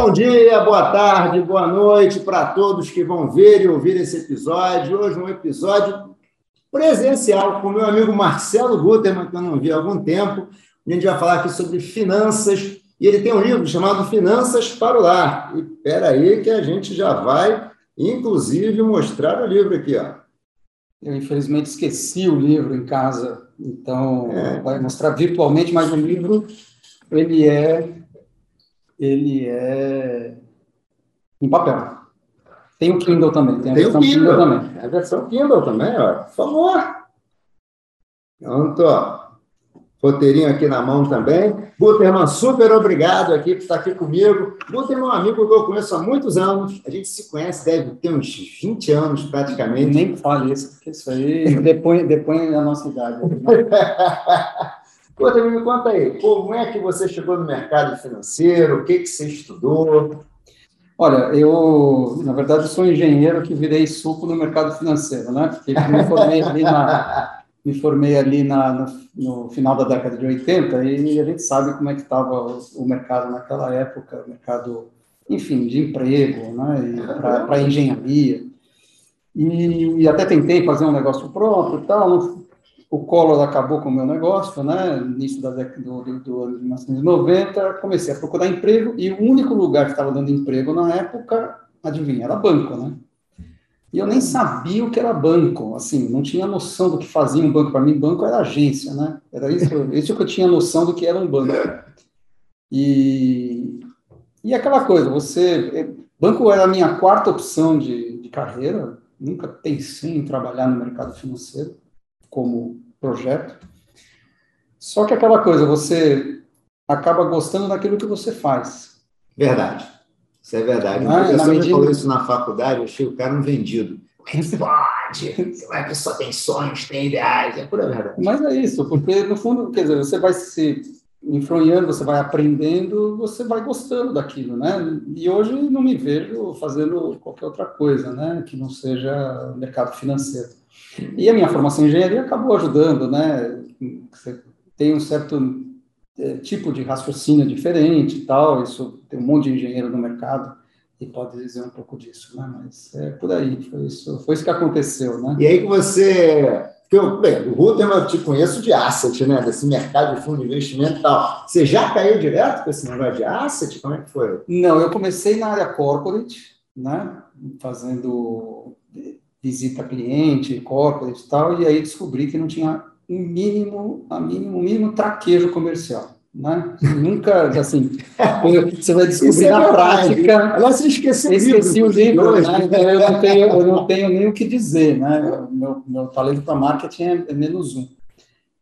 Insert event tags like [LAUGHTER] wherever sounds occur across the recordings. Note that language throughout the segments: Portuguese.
Bom dia, boa tarde, boa noite para todos que vão ver e ouvir esse episódio. Hoje um episódio presencial com meu amigo Marcelo Guterman, que eu não vi há algum tempo. A gente vai falar aqui sobre finanças e ele tem um livro chamado Finanças para o Lar. E espera aí que a gente já vai, inclusive, mostrar o livro aqui, ó. Eu, infelizmente, esqueci o livro em casa, então é. vai mostrar virtualmente, mas o livro, ele é, ele é em papel. Tem o Kindle também. Tem, tem o Kindle. Kindle também. É a versão Kindle também, ó. Por favor. Pronto, ó roteirinho aqui na mão também. Guterman, super obrigado aqui por estar aqui comigo. Guterman é um amigo que eu conheço há muitos anos. A gente se conhece, deve ter uns 20 anos praticamente. Nem fale isso, porque isso aí [LAUGHS] depõe, depõe a nossa idade. [LAUGHS] Guterman, me conta aí, como é que você chegou no mercado financeiro? O que, que você estudou? Olha, eu, na verdade, sou engenheiro que virei suco no mercado financeiro, né? Porque me formei ali na [LAUGHS] me formei ali na, no, no, final da década de 80 e a gente sabe como é que estava o, o, mercado naquela época, o mercado, enfim, de emprego, né, para engenharia. E, e, até tentei fazer um negócio próprio e tal, o Collor acabou com o meu negócio, né, início da década do, do, ano de 1990, comecei a procurar emprego e o único lugar que estava dando emprego na época, adivinha, era banco, né? E eu nem sabia o que era banco, assim, não tinha noção do que fazia um banco. Para mim, banco era agência, né? Era isso, [LAUGHS] isso que eu tinha noção do que era um banco. E, e aquela coisa, você... Banco era a minha quarta opção de, de carreira, nunca pensei em trabalhar no mercado financeiro como projeto. Só que aquela coisa, você acaba gostando daquilo que você faz. Verdade. Isso é verdade. O professor medida... me falou isso na faculdade, eu achei o cara um vendido. É pode? A pessoa tem sonhos, tem ideais, é pura verdade. Mas é isso, porque no fundo, quer dizer, você vai se influenciando, você vai aprendendo, você vai gostando daquilo, né? E hoje não me vejo fazendo qualquer outra coisa, né? Que não seja mercado financeiro. E a minha formação em engenharia acabou ajudando, né? Você tem um certo é, tipo de raciocínio diferente e tal. Isso tem um monte de engenheiro no mercado e pode dizer um pouco disso, né? Mas é por aí, foi isso, foi isso que aconteceu, né? E aí que você eu, bem, o Ruterman eu te conheço de asset, né? Desse mercado de fundo de investimento e tal. Você já caiu direto com esse negócio de asset? Como é que foi? Não, eu comecei na área corporate, né? Fazendo visita cliente, corporate e tal, e aí descobri que não tinha um mínimo, a mínimo, um mínimo traquejo comercial. Né? Nunca, assim, [LAUGHS] você vai descobrir é na prática. Agora você esqueceu esqueci o livro, né? então eu, não tenho, eu não tenho nem o que dizer. Né? Meu, meu talento para marketing é, é, menos um.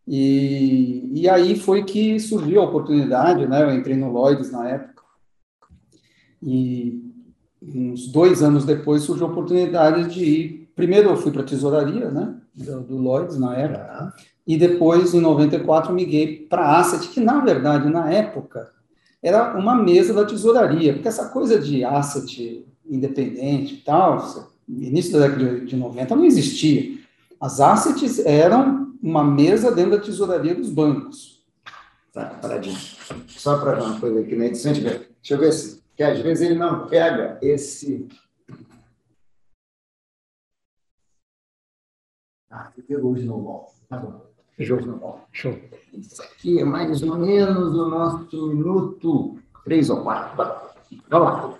E, e aí foi que surgiu a oportunidade, né? eu entrei no Lloyds na época, e uns dois anos depois surgiu a oportunidade de ir. Primeiro eu fui para a tesouraria, né? do, do Lloyds na época. É e depois, em 94, migrei para a Asset, que, na verdade, na época, era uma mesa da tesouraria, porque essa coisa de asset independente e tal, início da década de 90 não existia. As assets eram uma mesa dentro da tesouraria dos bancos. Tá, paradinho. Só para uma coisa aqui na edição, deixa eu ver se, que às vezes ele não pega esse... Ah, ele pegou de novo. Tá bom. Show. Show. Isso aqui é mais ou menos o nosso minuto três ou quatro. Vamos lá.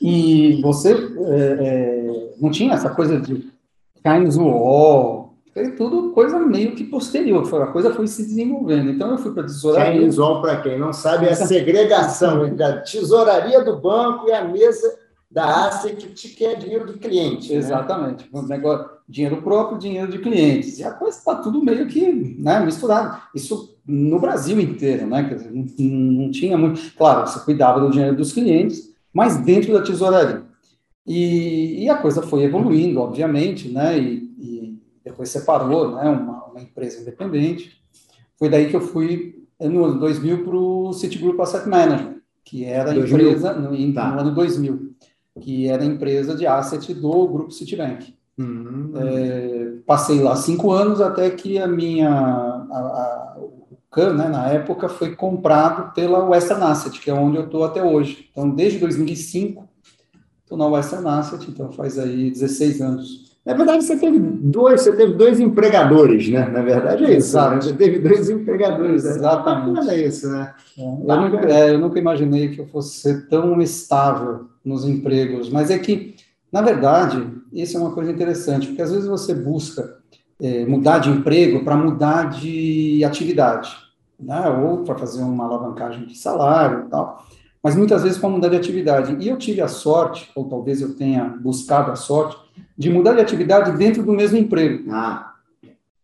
E você é, é, não tinha essa coisa de Times Wall, foi tudo coisa meio que posterior, foi, a coisa foi se desenvolvendo. Então eu fui para a tesouraria. Times Wall, para quem não sabe, é a segregação entre a tesouraria do banco e a mesa da asset que é dinheiro do cliente. Né? Exatamente. Né? negócio, dinheiro próprio, dinheiro de clientes. E a coisa está tudo meio que né, misturado. Isso no Brasil inteiro, né? Quer dizer, não, não, tinha muito. Claro, você cuidava do dinheiro dos clientes, mas dentro da tesouraria. E, e a coisa foi evoluindo, obviamente, né? E, e depois separou, né? Uma, uma, empresa independente. Foi daí que eu fui no ano 2000 para o Citigroup Asset Management, que era a empresa no, tá. no ano 2000 que era a empresa de asset do grupo Citibank. Uhum. É, passei lá cinco anos até que a minha a, a, CAN, né, na época, foi comprado pela Western Asset, que é onde eu estou até hoje. Então, desde 2005, estou na Western Asset, então faz aí 16 anos. Na verdade, você teve dois, você teve dois empregadores, né? Na verdade é isso. Né? Você teve dois empregadores. Né? Exatamente. É isso, né? É, eu, nunca, é, eu nunca imaginei que eu fosse ser tão estável nos empregos, mas é que, na verdade, isso é uma coisa interessante, porque às vezes você busca é, mudar de emprego para mudar de atividade, né? ou para fazer uma alavancagem de salário e tal mas muitas vezes para mudar de atividade. E eu tive a sorte, ou talvez eu tenha buscado a sorte, de mudar de atividade dentro do mesmo emprego. Ah.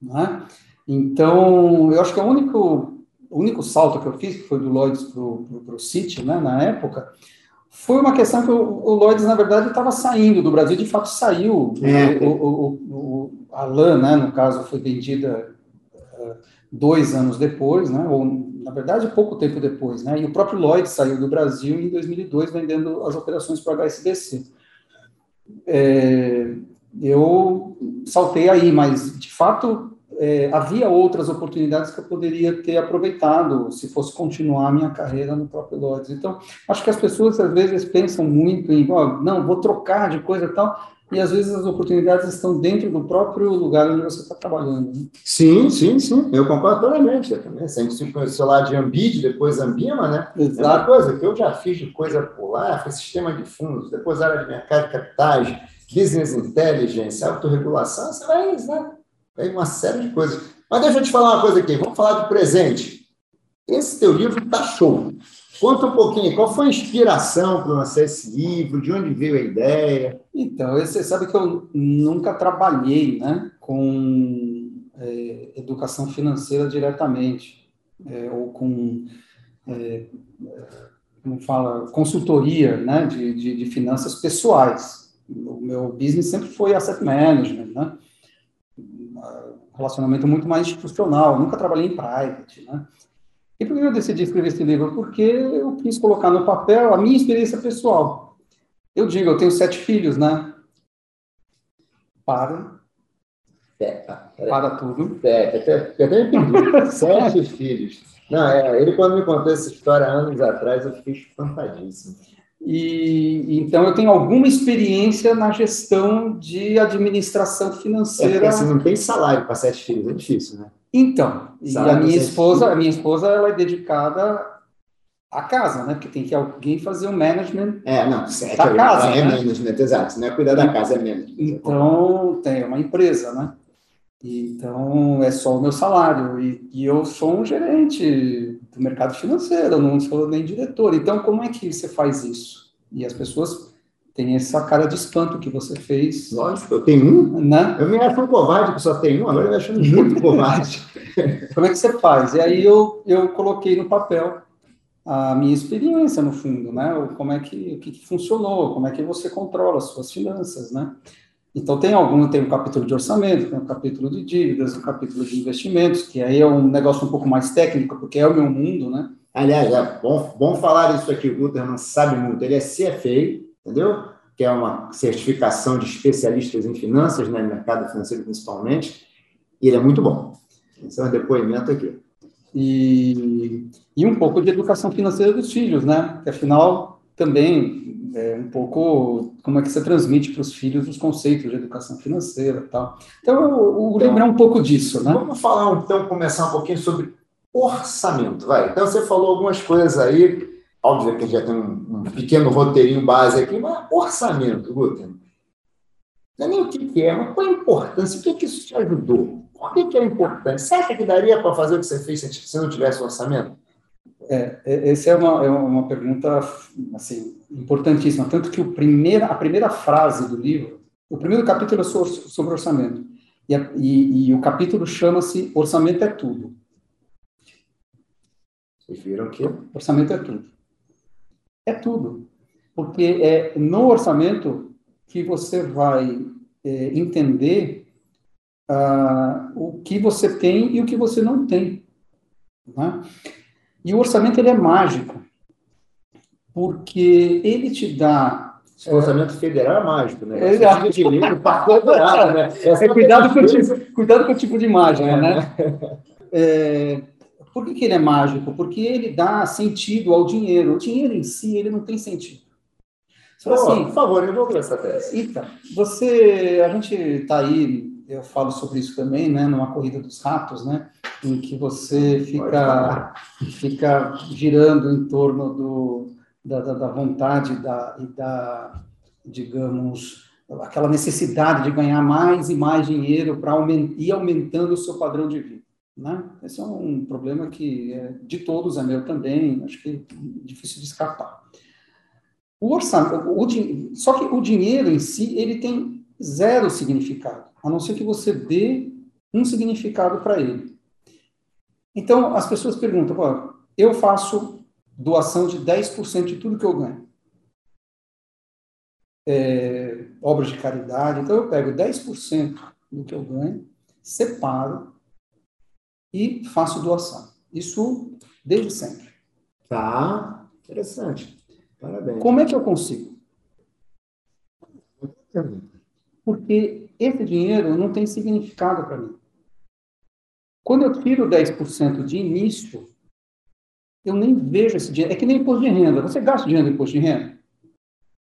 Né? Então, eu acho que o único, o único salto que eu fiz, que foi do Lloyds para o City, né, na época, foi uma questão que o, o Lloyds, na verdade, estava saindo do Brasil, de fato saiu. É. O, o, o, a LAN, né, no caso, foi vendida uh, dois anos depois, né, ou na verdade, pouco tempo depois, né? E o próprio Lloyd saiu do Brasil em 2002 vendendo as operações para o HSBC. É, eu saltei aí, mas de fato é, havia outras oportunidades que eu poderia ter aproveitado se fosse continuar a minha carreira no próprio Lloyds. Então, acho que as pessoas às vezes pensam muito em, oh, não, vou trocar de coisa e tal, e às vezes as oportunidades estão dentro do próprio lugar onde você está trabalhando. Né? Sim, sim, sim, eu concordo plenamente. Eu também sempre se lá de Ambid, depois Ambima, né? Exato. É uma coisa que eu já fiz de coisa por lá, foi sistema de fundos, depois área de mercado de capitais, business intelligence, autorregulação, você vai, né? Vai uma série de coisas. Mas deixa eu te falar uma coisa aqui, vamos falar do presente. Esse teu livro está show. Conta um pouquinho, qual foi a inspiração para lançar esse livro? De onde veio a ideia? Então, você sabe que eu nunca trabalhei né, com é, educação financeira diretamente, é, ou com, é, como fala, consultoria né, de, de, de, finanças pessoais. O meu business sempre foi asset management, né? Relacionamento muito mais institucional, nunca trabalhei em private, né? E por que eu decidi escrever esse livro? Porque eu quis colocar no papel a minha experiência pessoal. Eu digo, eu tenho sete filhos, né? Para. É, para tudo. É, até, perdi. sete filhos. Não, é, ele quando me contou essa história anos atrás, eu fiquei espantadíssimo. E então eu tenho alguma experiência na gestão de administração financeira. É porque você não tem salário para sete filhos, é difícil, né? Então, e a minha esposa, a minha esposa, ela é dedicada à casa, né? Porque tem que alguém fazer o management é, não, certo, da casa. É, né? management, exato. Não é cuidar da casa, é management. Então, tem uma empresa, né? Então, é só o meu salário. E, e, eu sou um gerente do mercado financeiro, não sou nem diretor. Então, como é que você faz isso? E as pessoas tem essa cara de espanto que você fez. Lógico, eu tenho um. Né? Eu me acho um covarde que só tem um, agora eu me acho muito covarde. [LAUGHS] Como é que você faz? E aí eu, eu coloquei no papel a minha experiência, no fundo, né? Como é que, o que, que funcionou, como é que você controla as suas finanças, né? Então, tem algum, tem um capítulo de orçamento, tem um capítulo de dívidas, um capítulo de investimentos, que aí é um negócio um pouco mais técnico, porque é o meu mundo, né? Aliás, é bom, bom falar isso aqui, o Guterman sabe muito. Ele é CFA, entendeu? Que é uma certificação de especialistas em finanças, né, no mercado financeiro principalmente, e ele é muito bom. Esse é um depoimento aqui. E, e um pouco de educação financeira dos filhos, né? Que afinal também é um pouco como é que você transmite para os filhos os conceitos de educação financeira tal. Então, o livro é um pouco disso, né? Vamos falar então, começar um pouquinho sobre orçamento, vai. Então, você falou algumas coisas aí Óbvio que a gente já tem um pequeno roteirinho base aqui, mas orçamento, Guter. Não é nem o que é, mas qual a importância? O que, é que isso te ajudou? Por que, que é importante? Você acha que daria para fazer o que você fez se não tivesse orçamento? É, é, essa é uma, é uma pergunta assim, importantíssima. Tanto que o primeira, a primeira frase do livro, o primeiro capítulo é sobre orçamento. E, a, e, e o capítulo chama-se Orçamento é Tudo. Vocês viram que? Orçamento é tudo. É tudo. Porque é no orçamento que você vai é, entender ah, o que você tem e o que você não tem. Né? E o orçamento ele é mágico, porque ele te dá o orçamento federal é mágico, né? É, é, de livro né? É, cuidado, com o tipo, cuidado com o tipo de mágica, é, né? É, Por que, que ele é mágico? Porque ele dá sentido ao dinheiro. O dinheiro em si, ele não tem sentido. Assim, por favor, eu vou ver essa tese. Então, você, a gente está aí, eu falo sobre isso também, né, numa corrida dos ratos, né, em que você fica, fica girando em torno do, da, da, da vontade da, e da, digamos, aquela necessidade de ganhar mais e mais dinheiro para aument, ir aumentando o seu padrão de vida. Né? Esse é um problema que é de todos, é meu também, acho que é difícil de escapar. O orçamento, o, só que o dinheiro em si, ele tem zero significado, a não ser que você dê um significado para ele. Então, as pessoas perguntam, eu faço doação de 10% de tudo que eu ganho. É, obras de caridade, então eu pego 10% do que eu ganho, separo e faço doação. Isso desde sempre. Tá, interessante. Parabéns. Como é que eu consigo? Porque esse dinheiro não tem significado para mim. Quando eu tiro 10% de início, eu nem vejo esse dinheiro. É que nem imposto de renda. Você gasta dinheiro no imposto de renda?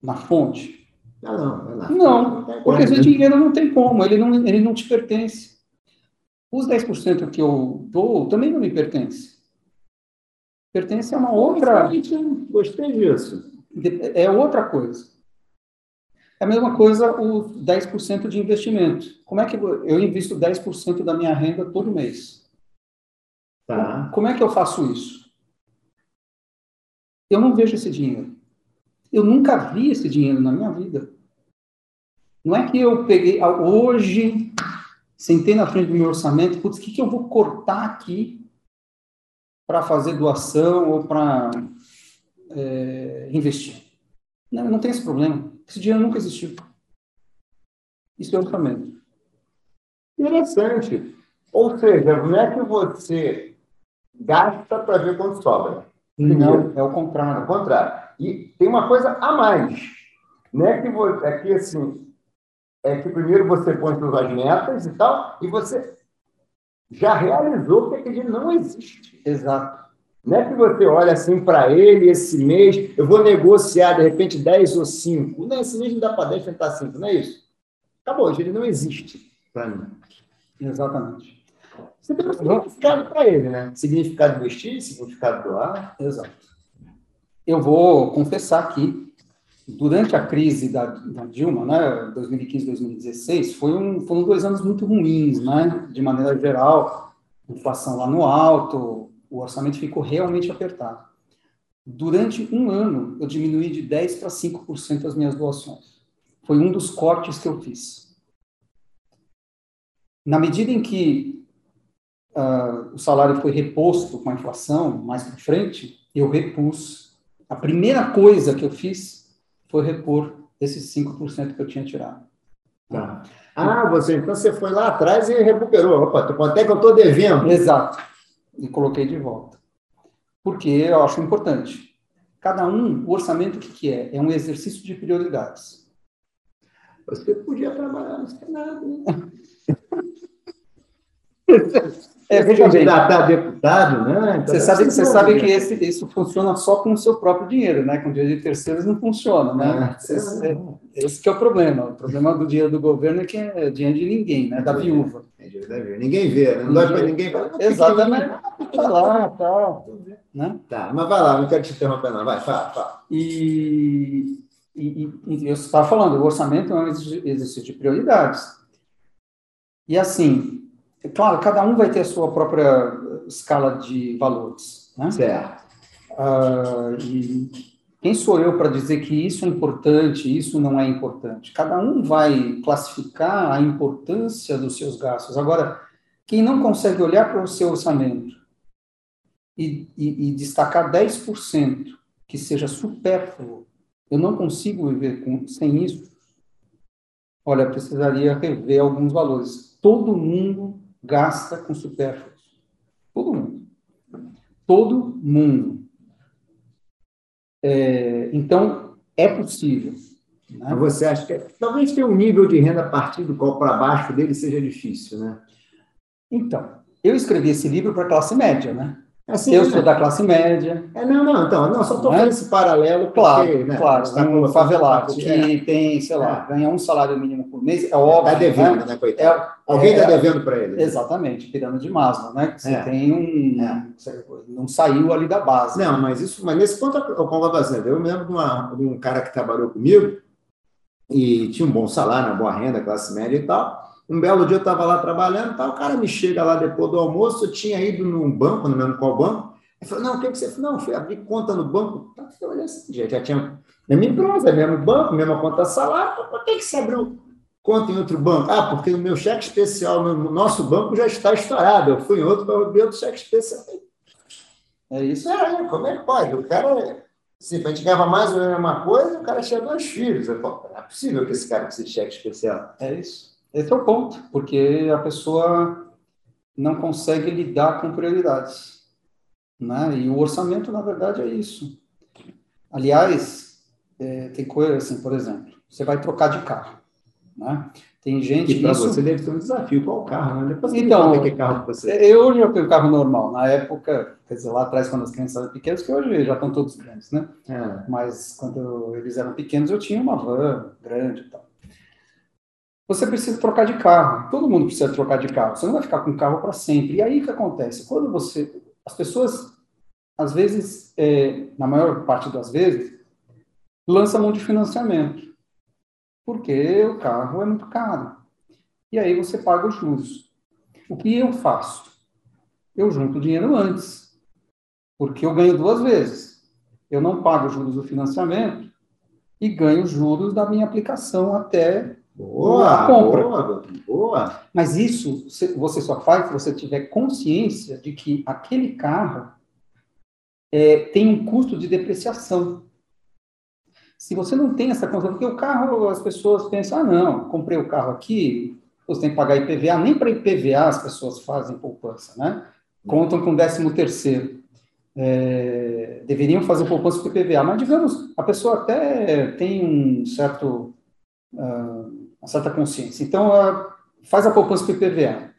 Na fonte? Ah, não, não. Não, porque esse dinheiro não tem como, ele não, ele não te pertence. Os 10% que eu dou também não me pertence. Pertence a uma outra. Gostei disso. É outra coisa. É a mesma coisa o 10% de investimento. Como é que eu invisto 10% da minha renda todo mês? Tá. Como é que eu faço isso? Eu não vejo esse dinheiro. Eu nunca vi esse dinheiro na minha vida. Não é que eu peguei hoje sentei na frente do meu orçamento, putz, o que, que eu vou cortar aqui para fazer doação ou para é, investir? Não, não tem esse problema. Esse dinheiro nunca existiu. Isso é orçamento. Interessante. Ou seja, não é que você gasta para ver quanto sobra. Não, é o contrário. É o contrário. E tem uma coisa a mais. Não é que, você, é que assim, é que primeiro você põe suas metas e tal, e você já realizou que aquele não existe. Exato. Não é que você olha assim para ele esse mês, eu vou negociar de repente 10 ou 5. Não, esse mês não dá para 10, tentar 5, não é isso? Acabou, ele não existe para mim. Exatamente. Você tem um significado para ele, né? Significado investir, significado doar. Exato. Eu vou confessar aqui durante a crise da, da Dilma, né, 2015, 2016, foi um, foram dois anos muito ruins, né, de maneira geral, inflação lá no alto, o orçamento ficou realmente apertado. Durante um ano, eu diminuí de 10% para 5% as minhas doações. Foi um dos cortes que eu fiz. Na medida em que uh, o salário foi reposto com a inflação mais para frente, eu repus. A primeira coisa que eu fiz foi repor esses 5% que eu tinha tirado. Tá. Ah, você então você foi lá atrás e recuperou. Opa, quanto é que eu estou devendo? Exato. E coloquei de volta. Porque eu acho importante. Cada um, o orçamento, o que, que é? É um exercício de prioridades. Você podia trabalhar no Senado, né? [LAUGHS] É, veja bem. Candidatar deputado, né? Então, você sabe, você sabe que esse, isso funciona só com o seu próprio dinheiro, né? Com dinheiro de terceiros não funciona, né? É, esse, é, esse que é o problema. O problema do dinheiro do governo é que é dinheiro de ninguém, né? Da viúva. É dinheiro da viúva. Ninguém vê, né? Não dá para ninguém. Exatamente. Tá lá, tá. Né? Tá, mas vai lá, não quero te interromper, não. Vai, fala, fala. E, e, e eu estava falando, o orçamento é um exercício de prioridades. E assim, é claro, cada um vai ter a sua própria escala de valores. Né? Certo. Uh, e quem sou eu para dizer que isso é importante, isso não é importante? Cada um vai classificar a importância dos seus gastos. Agora, quem não consegue olhar para o seu orçamento e, e, e destacar 10% que seja supérfluo, eu não consigo viver com, sem isso, olha, precisaria rever alguns valores. Todo mundo gasta com supérfluos. Todo mundo. Todo mundo. É, então, é possível. Né? Você acha que talvez tenha um nível de renda a partir do qual para baixo dele seja difícil, né? Então, eu escrevi esse livro para a classe média, né? Assim, eu né? sou da classe média. É, não, não, então, não, só estou fazendo esse paralelo. Porque, claro, né, claro. Tá um favelado que é. tem, sei lá, é. ganha um salário mínimo por mês, é óbvio. Está devendo, né, né coitado? É, Alguém está é, devendo para ele. Exatamente, pirâmide de Maslow, né? Você é. tem um. Não saiu ali da base. Não, mas isso, mas nesse ponto eu concordo bastante. Eu me lembro de, uma, de um cara que trabalhou comigo e tinha um bom salário, uma boa renda, classe média e tal. Um belo dia eu estava lá trabalhando, tá, o cara me chega lá depois do almoço, eu tinha ido num banco, não lembro qual banco, ele falou, não, o que, que você fez? Não, fui abrir conta no banco. Tá, eu olhei assim, já, já tinha mesma empresa, mesmo banco, mesma conta salário, por que, que você abriu conta em outro banco? Ah, porque o meu cheque especial no nosso banco já está estourado, eu fui em outro para abrir outro cheque especial. É isso? É, como é que pode? O cara, gente ganhava mais ou menos a mesma coisa, o cara tinha dois filhos. Não é possível que esse cara precise de cheque especial. É isso. Esse é o ponto, porque a pessoa não consegue lidar com prioridades. Né? E o orçamento, na verdade, é isso. Aliás, é, tem coisa assim, por exemplo, você vai trocar de carro. Né? Tem gente que. para isso... você deve ser um desafio. Qual carro? Né? Depois então, que carro você. Eu hoje eu tenho carro normal. Na época, quer dizer, lá atrás, quando as crianças eram pequenas, que hoje já estão todos grandes, né? É. Mas quando eles eram pequenos, eu tinha uma van grande e tal você precisa trocar de carro. Todo mundo precisa trocar de carro. Você não vai ficar com o carro para sempre. E aí o que acontece? Quando você. As pessoas, às vezes, é, na maior parte das vezes, lançam mão de financiamento. Porque o carro é muito caro. E aí você paga os juros. O que eu faço? Eu junto o dinheiro antes. Porque eu ganho duas vezes. Eu não pago os juros do financiamento e ganho os juros da minha aplicação até Boa, compra. Boa, boa. Mas isso você só faz se você tiver consciência de que aquele carro é, tem um custo de depreciação. Se você não tem essa consciência, porque o carro, as pessoas pensam, ah, não, comprei o carro aqui, você tem que pagar IPVA, nem para IPVA as pessoas fazem poupança, né? Contam com 13 terceiro. É, deveriam fazer poupança para IPVA, mas digamos, a pessoa até tem um certo uh, uma certa consciência. Então, faz a poupança para IPVA.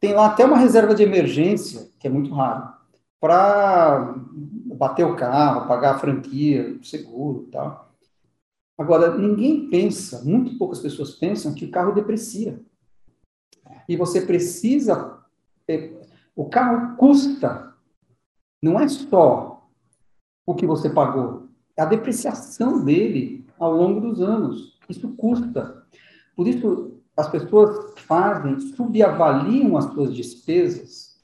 Tem lá até uma reserva de emergência, que é muito raro, para bater o carro, pagar a franquia, o seguro tal. Agora, ninguém pensa, muito poucas pessoas pensam que o carro deprecia. E você precisa. É, o carro custa. Não é só o que você pagou, é a depreciação dele ao longo dos anos. Isso custa. Por isso, as pessoas fazem, subavaliam as suas despesas,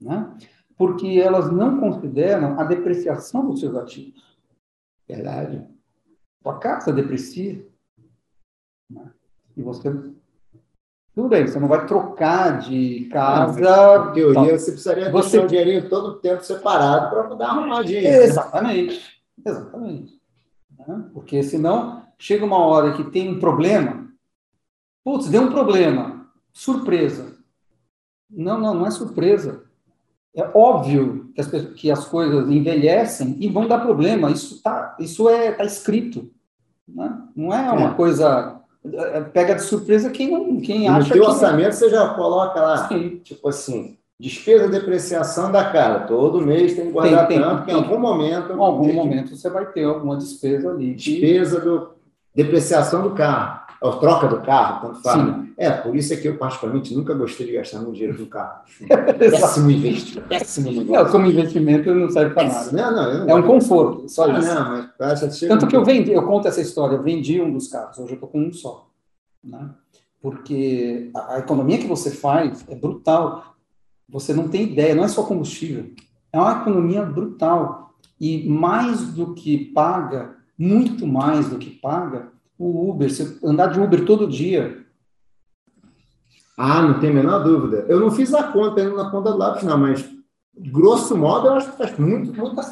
né? porque elas não consideram a depreciação dos seus ativos. Verdade. Sua casa deprecia. Né? E você. Tudo bem, você não vai trocar de casa. Não, teoria, você precisaria você... deixar o dinheirinho todo o tempo separado para dar uma dinheiro. Exatamente. Exatamente. Né? Porque senão chega uma hora que tem um problema, Putz, deu um problema. Surpresa. Não, não, não é surpresa. É óbvio que as, que as coisas envelhecem e vão dar problema. Isso tá, isso é tá escrito. Né? Não é uma é. coisa é, pega de surpresa quem não, quem no acha. No teu orçamento você já coloca lá, Sim. tipo assim, despesa depreciação da casa. Todo mês tem que guardar tem, tanto, tem, em algum momento. Em algum momento você vai ter alguma despesa ali. Despesa do depreciação do carro a troca do carro, tanto faz. Sim. É, por isso é que eu, particularmente, nunca gostei de gastar meu dinheiro no carro. [LAUGHS] péssimo investimento. Péssimo negócio. Não, como investimento não serve para nada. Não, não, não, é um conforto, só ah, isso. Não, mas Tanto que eu vendi, eu conto essa história, eu vendi um dos carros, hoje eu estou com um só. Né? Porque a, a economia que você faz é brutal. Você não tem ideia, não é só combustível. É uma economia brutal. E mais do que paga, muito mais do que paga, o Uber, você andar de Uber todo dia. Ah, não tem a menor dúvida. Eu não fiz a conta ainda na ponta do lápis, não, mas grosso modo eu acho que faz muito, muita,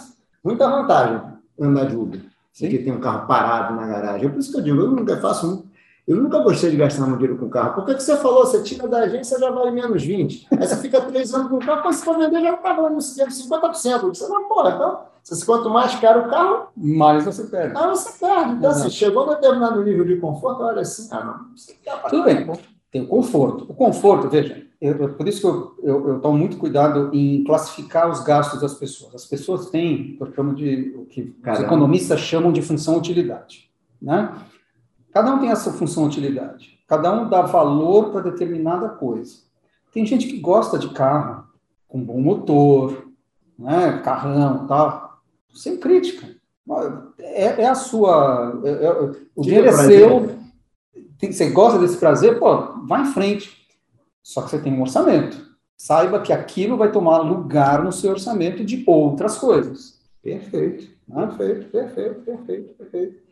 muita vantagem andar de Uber. Sim. Porque tem um carro parado na garagem. É por isso que eu digo, eu nunca faço eu nunca gostei de gastar meu dinheiro com carro. Porque que você falou, você tira da agência, já vale menos 20. Aí você fica três anos com o carro, quando você for vender, já está valendo 50%. Você não, porra, então, quanto mais caro o carro, mais você perde. Mais você perde. Então, assim, chegou a determinado nível de conforto, olha assim, ah, não, Tudo bem. tem o conforto. O conforto, veja, eu, por isso que eu, eu, eu, tomo muito cuidado em classificar os gastos das pessoas. As pessoas têm, eu chamo de o que Caramba. os economistas chamam de função utilidade, né? Cada um tem essa função utilidade. Cada um dá valor para determinada coisa. Tem gente que gosta de carro com bom motor, né, carrão, tal, sem crítica. É, é a sua, é, é, o dinheiro é seu. Tem, você gosta desse prazer, pô, vá em frente. Só que você tem um orçamento. Saiba que aquilo vai tomar lugar no seu orçamento de outras coisas. Perfeito, né? perfeito, perfeito, perfeito, perfeito.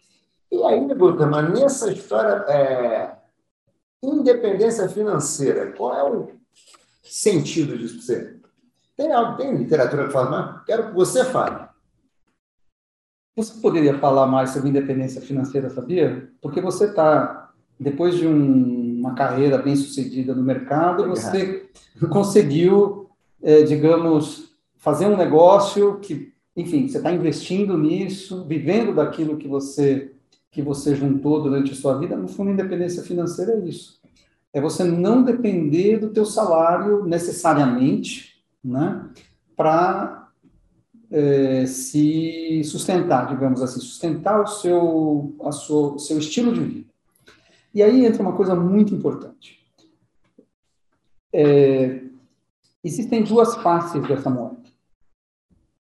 E aí, Guterman, nessa história, é, independência financeira, qual é o sentido disso para você? Tem, tem literatura que fala, mas quero que você fale. Você poderia falar mais sobre independência financeira, sabia? Porque você está, depois de um, uma carreira bem sucedida no mercado, você conseguiu, é, digamos, fazer um negócio que, enfim, você está investindo nisso, vivendo daquilo que você que você juntou durante a sua vida. No fundo, independência financeira é isso. É você não depender do teu salário necessariamente, né, para é, se sustentar, digamos assim, sustentar o seu, a sua, seu estilo de vida. E aí entra uma coisa muito importante. É, existem duas faces dessa moeda.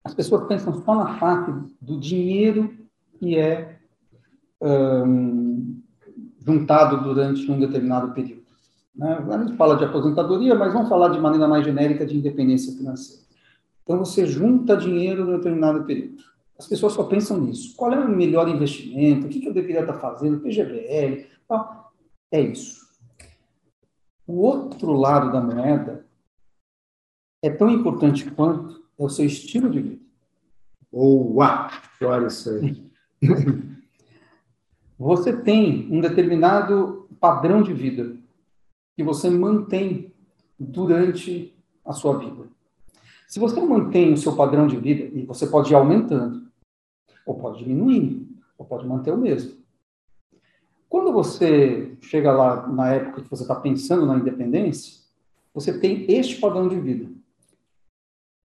As pessoas pensam só na face do dinheiro que é um, juntado durante um determinado período. Né? A gente fala de aposentadoria, mas vamos falar de maneira mais genérica de independência financeira. Então, você junta dinheiro no determinado período. As pessoas só pensam nisso. Qual é o melhor investimento? O que, eu deveria estar fazendo? PGBL? É isso. O outro lado da moeda é tão importante quanto é o seu estilo de vida. Boa! Olha isso aí. [LAUGHS] Você tem um determinado padrão de vida que você mantém durante a sua vida. Se você mantém o seu padrão de vida, e você pode ir aumentando, ou pode diminuir, ou pode manter o mesmo. Quando você chega lá na época que você está pensando na independência, você tem este padrão de vida.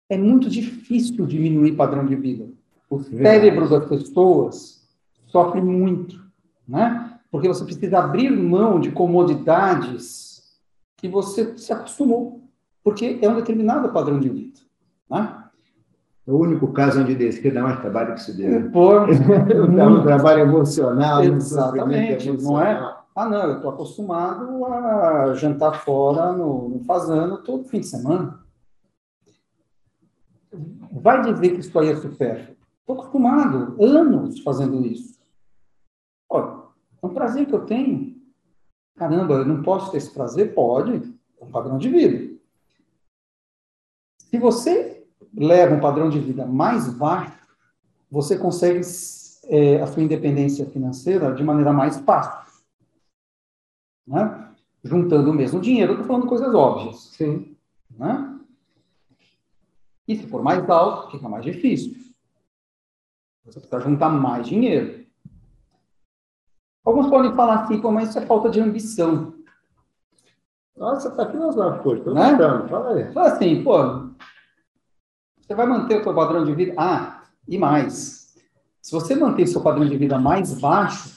É muito difícil diminuir padrão de vida. O cérebro das pessoas sofre muito, né? Porque você precisa abrir mão de comodidades que você se acostumou, porque é um determinado padrão de vida. Né? É o único caso onde que dá mais trabalho que se deu. Por... dá [LAUGHS] um [LAUGHS] trabalho emocional. Exatamente, não é? Ah, não, eu estou acostumado a jantar fora no, no fazano todo fim de semana. Vai dizer que isso aí é supérfluo. Estou acostumado, anos fazendo isso. Olha, é um prazer que eu tenho. Caramba, eu não posso ter esse prazer? Pode, é um padrão de vida. Se você leva um padrão de vida mais baixo, você consegue é, a sua independência financeira de maneira mais fácil. Né? Juntando o mesmo dinheiro, estou falando coisas óbvias. Sim. Né? E se for mais alto, fica mais difícil. Você precisa juntar mais dinheiro. Alguns podem falar assim, mas isso é falta de ambição. Nossa, tá filosófico hoje, estou né? Fala aí. Fala assim, pô, você vai manter o seu padrão de vida. Ah, e mais. Se você manter seu padrão de vida mais baixo,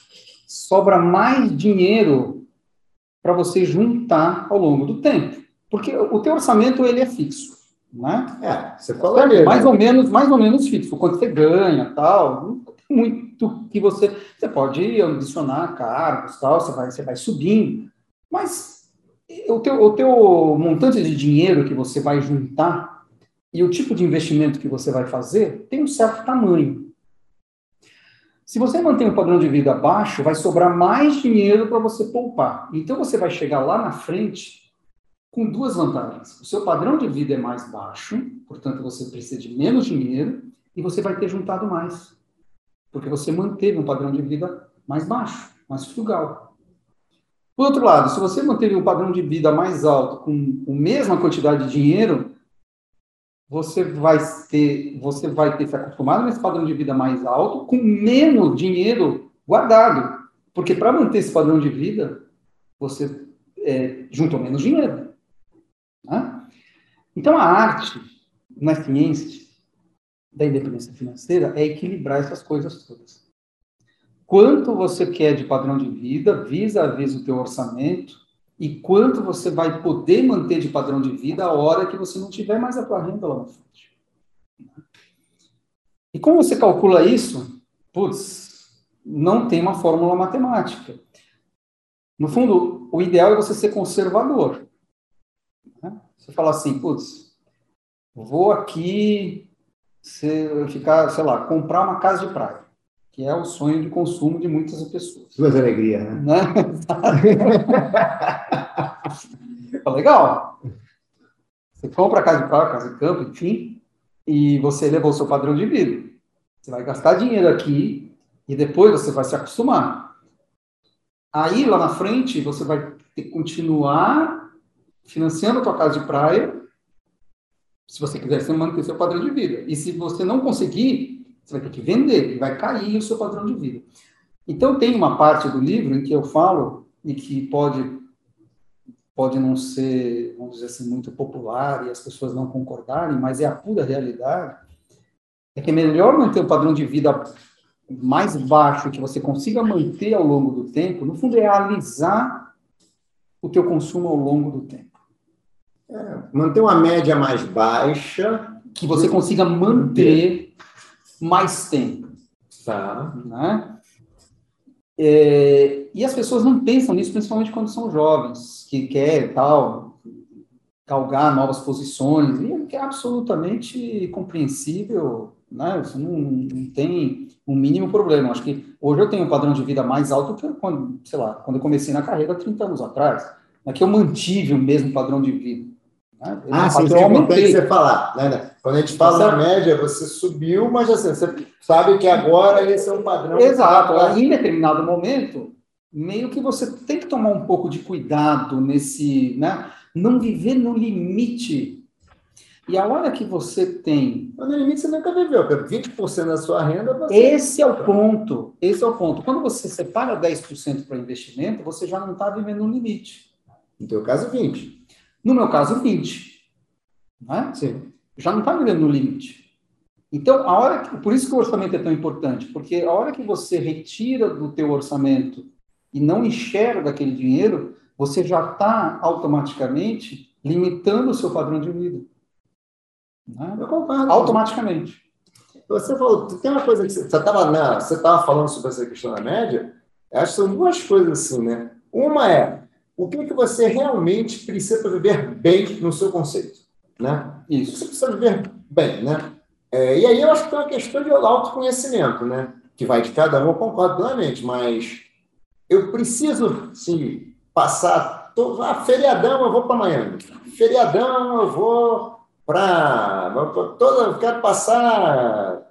sobra mais dinheiro para você juntar ao longo do tempo. Porque o teu orçamento ele é fixo, né? É, você falou ali, mais né? ou menos, mais ou menos fixo. Quanto você ganha, tal, não tem muito que você, você pode adicionar cargos, tal, você vai, você vai subindo, mas o teu, o teu montante de dinheiro que você vai juntar e o tipo de investimento que você vai fazer tem um certo tamanho. Se você mantém um padrão de vida baixo, vai sobrar mais dinheiro para você poupar. Então você vai chegar lá na frente com duas vantagens. O seu padrão de vida é mais baixo, portanto você precisa de menos dinheiro e você vai ter juntado mais. Porque você manteve um padrão de vida mais baixo, mais frugal. Por outro lado, se você manteve um padrão de vida mais alto com a mesma quantidade de dinheiro, você vai ter, você vai ter se acostumado nesse padrão de vida mais alto com menos dinheiro guardado. Porque para manter esse padrão de vida, você é, juntam menos dinheiro. Né? Então, a arte, na ciência da independência financeira, é equilibrar essas coisas todas. Quanto você quer de padrão de vida, visa a vis o teu orçamento, e quanto você vai poder manter de padrão de vida a hora que você não tiver mais a tua renda lá na frente. E como você calcula isso? Putz, não tem uma fórmula matemática. No fundo, o ideal é você ser conservador. Né? Você fala assim, putz, vou aqui ficar, sei lá, comprar uma casa de praia, que é o sonho de consumo de muitas pessoas. Duas alegrias, né? né? [LAUGHS] legal. Você compra a casa de praia, casa de campo, enfim, e você elevou o seu padrão de vida. Você vai gastar dinheiro aqui e depois você vai se acostumar. Aí, lá na frente, você vai ter que continuar financiando a tua casa de praia, se você quiser manter seu padrão de vida. E se você não conseguir, você vai ter que vender e vai cair o seu padrão de vida. Então, tem uma parte do livro em que eu falo, e que pode, pode não ser, vamos dizer assim, muito popular e as pessoas não concordarem, mas é a pura realidade, é que é melhor manter um padrão de vida mais baixo que você consiga manter ao longo do tempo, no fundo é alisar o teu consumo ao longo do tempo. É, manter uma média mais baixa. Que você consiga manter mais tempo. Tá. Né? É, e as pessoas não pensam nisso, principalmente quando são jovens, que quer tal galgar novas posições, e é absolutamente compreensível né? Isso não, não tem o um mínimo problema. Acho que hoje eu tenho um padrão de vida mais alto que quando, sei lá, quando eu comecei na carreira 30 anos atrás. É que eu mantive o mesmo padrão de vida. Né? Ah, sim, isso é importante você falar. Né? Quando a gente fala na média, você subiu, mas assim, você sabe que agora esse é um padrão. Exato. Tá... Em determinado momento, meio que você tem que tomar um pouco de cuidado nesse, né? Não viver no limite e a hora que você tem. No limite, você nunca viveu, porque 20% da sua renda. Você... Esse é o ponto. Esse é o ponto. Quando você separa 10% para investimento, você já não está vivendo no limite. No teu caso, 20%. No meu caso, 20%. Né? Sim. Já não está vivendo no limite. Então, a hora que, por isso que o orçamento é tão importante, porque a hora que você retira do teu orçamento e não enxerga aquele dinheiro, você já está automaticamente limitando o seu padrão de vida. Né? Eu concordo. Automaticamente. Você falou, tem uma coisa que você estava você falando sobre essa questão da média. Acho que são duas coisas assim, né? Uma é o que, que você realmente precisa para viver bem no seu conceito, né? Isso. Você precisa viver bem, né? É, e aí eu acho que é uma questão de autoconhecimento, né? Que vai de cada um, eu concordo plenamente, mas eu preciso, sim, passar. Tô, ah, feriadão eu vou para Miami. Feriadão eu vou para. Eu quero passar.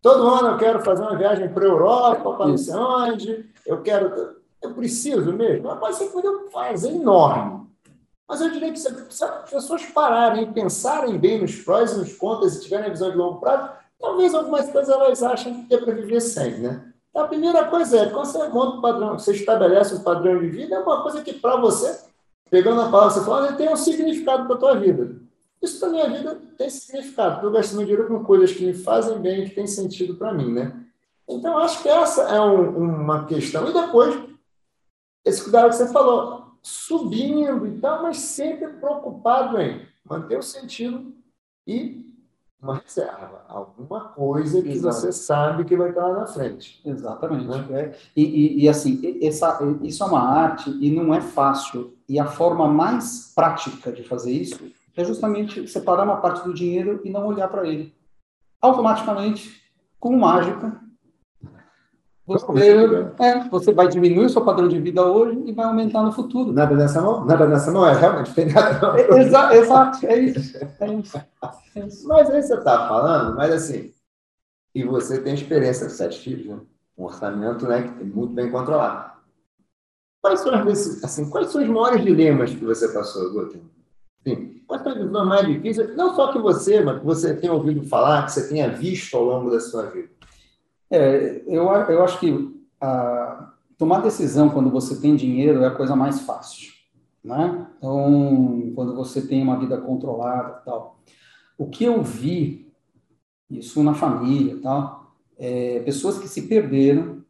Todo ano eu quero fazer uma viagem para a Europa, para não sei onde. Eu quero. Eu preciso mesmo. Mas pode ser que eu fazer enorme. Mas eu diria que se, as pessoas pararem, pensarem bem nos prós e nos contras e tiverem a visão de longo prazo, talvez algumas coisas elas achem que é para viver sem, né? Então, a primeira coisa é, quando você monta um padrão, você estabelece um padrão de vida, é uma coisa que para você, pegando a palavra, você fala, tem um significado para a tua vida. Isso para minha vida tem significado. Eu gasto meu dinheiro com coisas que me fazem bem, que têm sentido para mim, né? Então, acho que essa é um, uma questão. E depois, esse cuidado que você falou, subindo e tal, mas sempre preocupado em manter o sentido e uma reserva, alguma coisa que Exato. você sabe que vai estar lá na frente. Exatamente. Né? É. E, e, e, assim, essa, isso é uma arte e não é fácil. E a forma mais prática de fazer isso é justamente separar uma parte do dinheiro e não olhar para ele. Automaticamente, como mágica, você, é, você vai diminuir o seu padrão de vida hoje e vai aumentar no futuro. Nada nessa mão? Nada nessa mão, é realmente tem nada não. É, exa exato, é isso, é isso, é isso. Mas aí você está falando, mas assim, e você tem experiência de sete filhos, né? um orçamento né, que tem muito bem controlado. Quais são, assim, quais são os maiores dilemas que você passou, Guto? Sim. Quais são as mais difíceis? Não só que você, mas que você tenha ouvido falar, que você tenha visto ao longo da sua vida. É, eu, eu acho que a, tomar decisão quando você tem dinheiro é a coisa mais fácil. Né? Então, quando você tem uma vida controlada tal. O que eu vi, isso na família tal, é pessoas que se perderam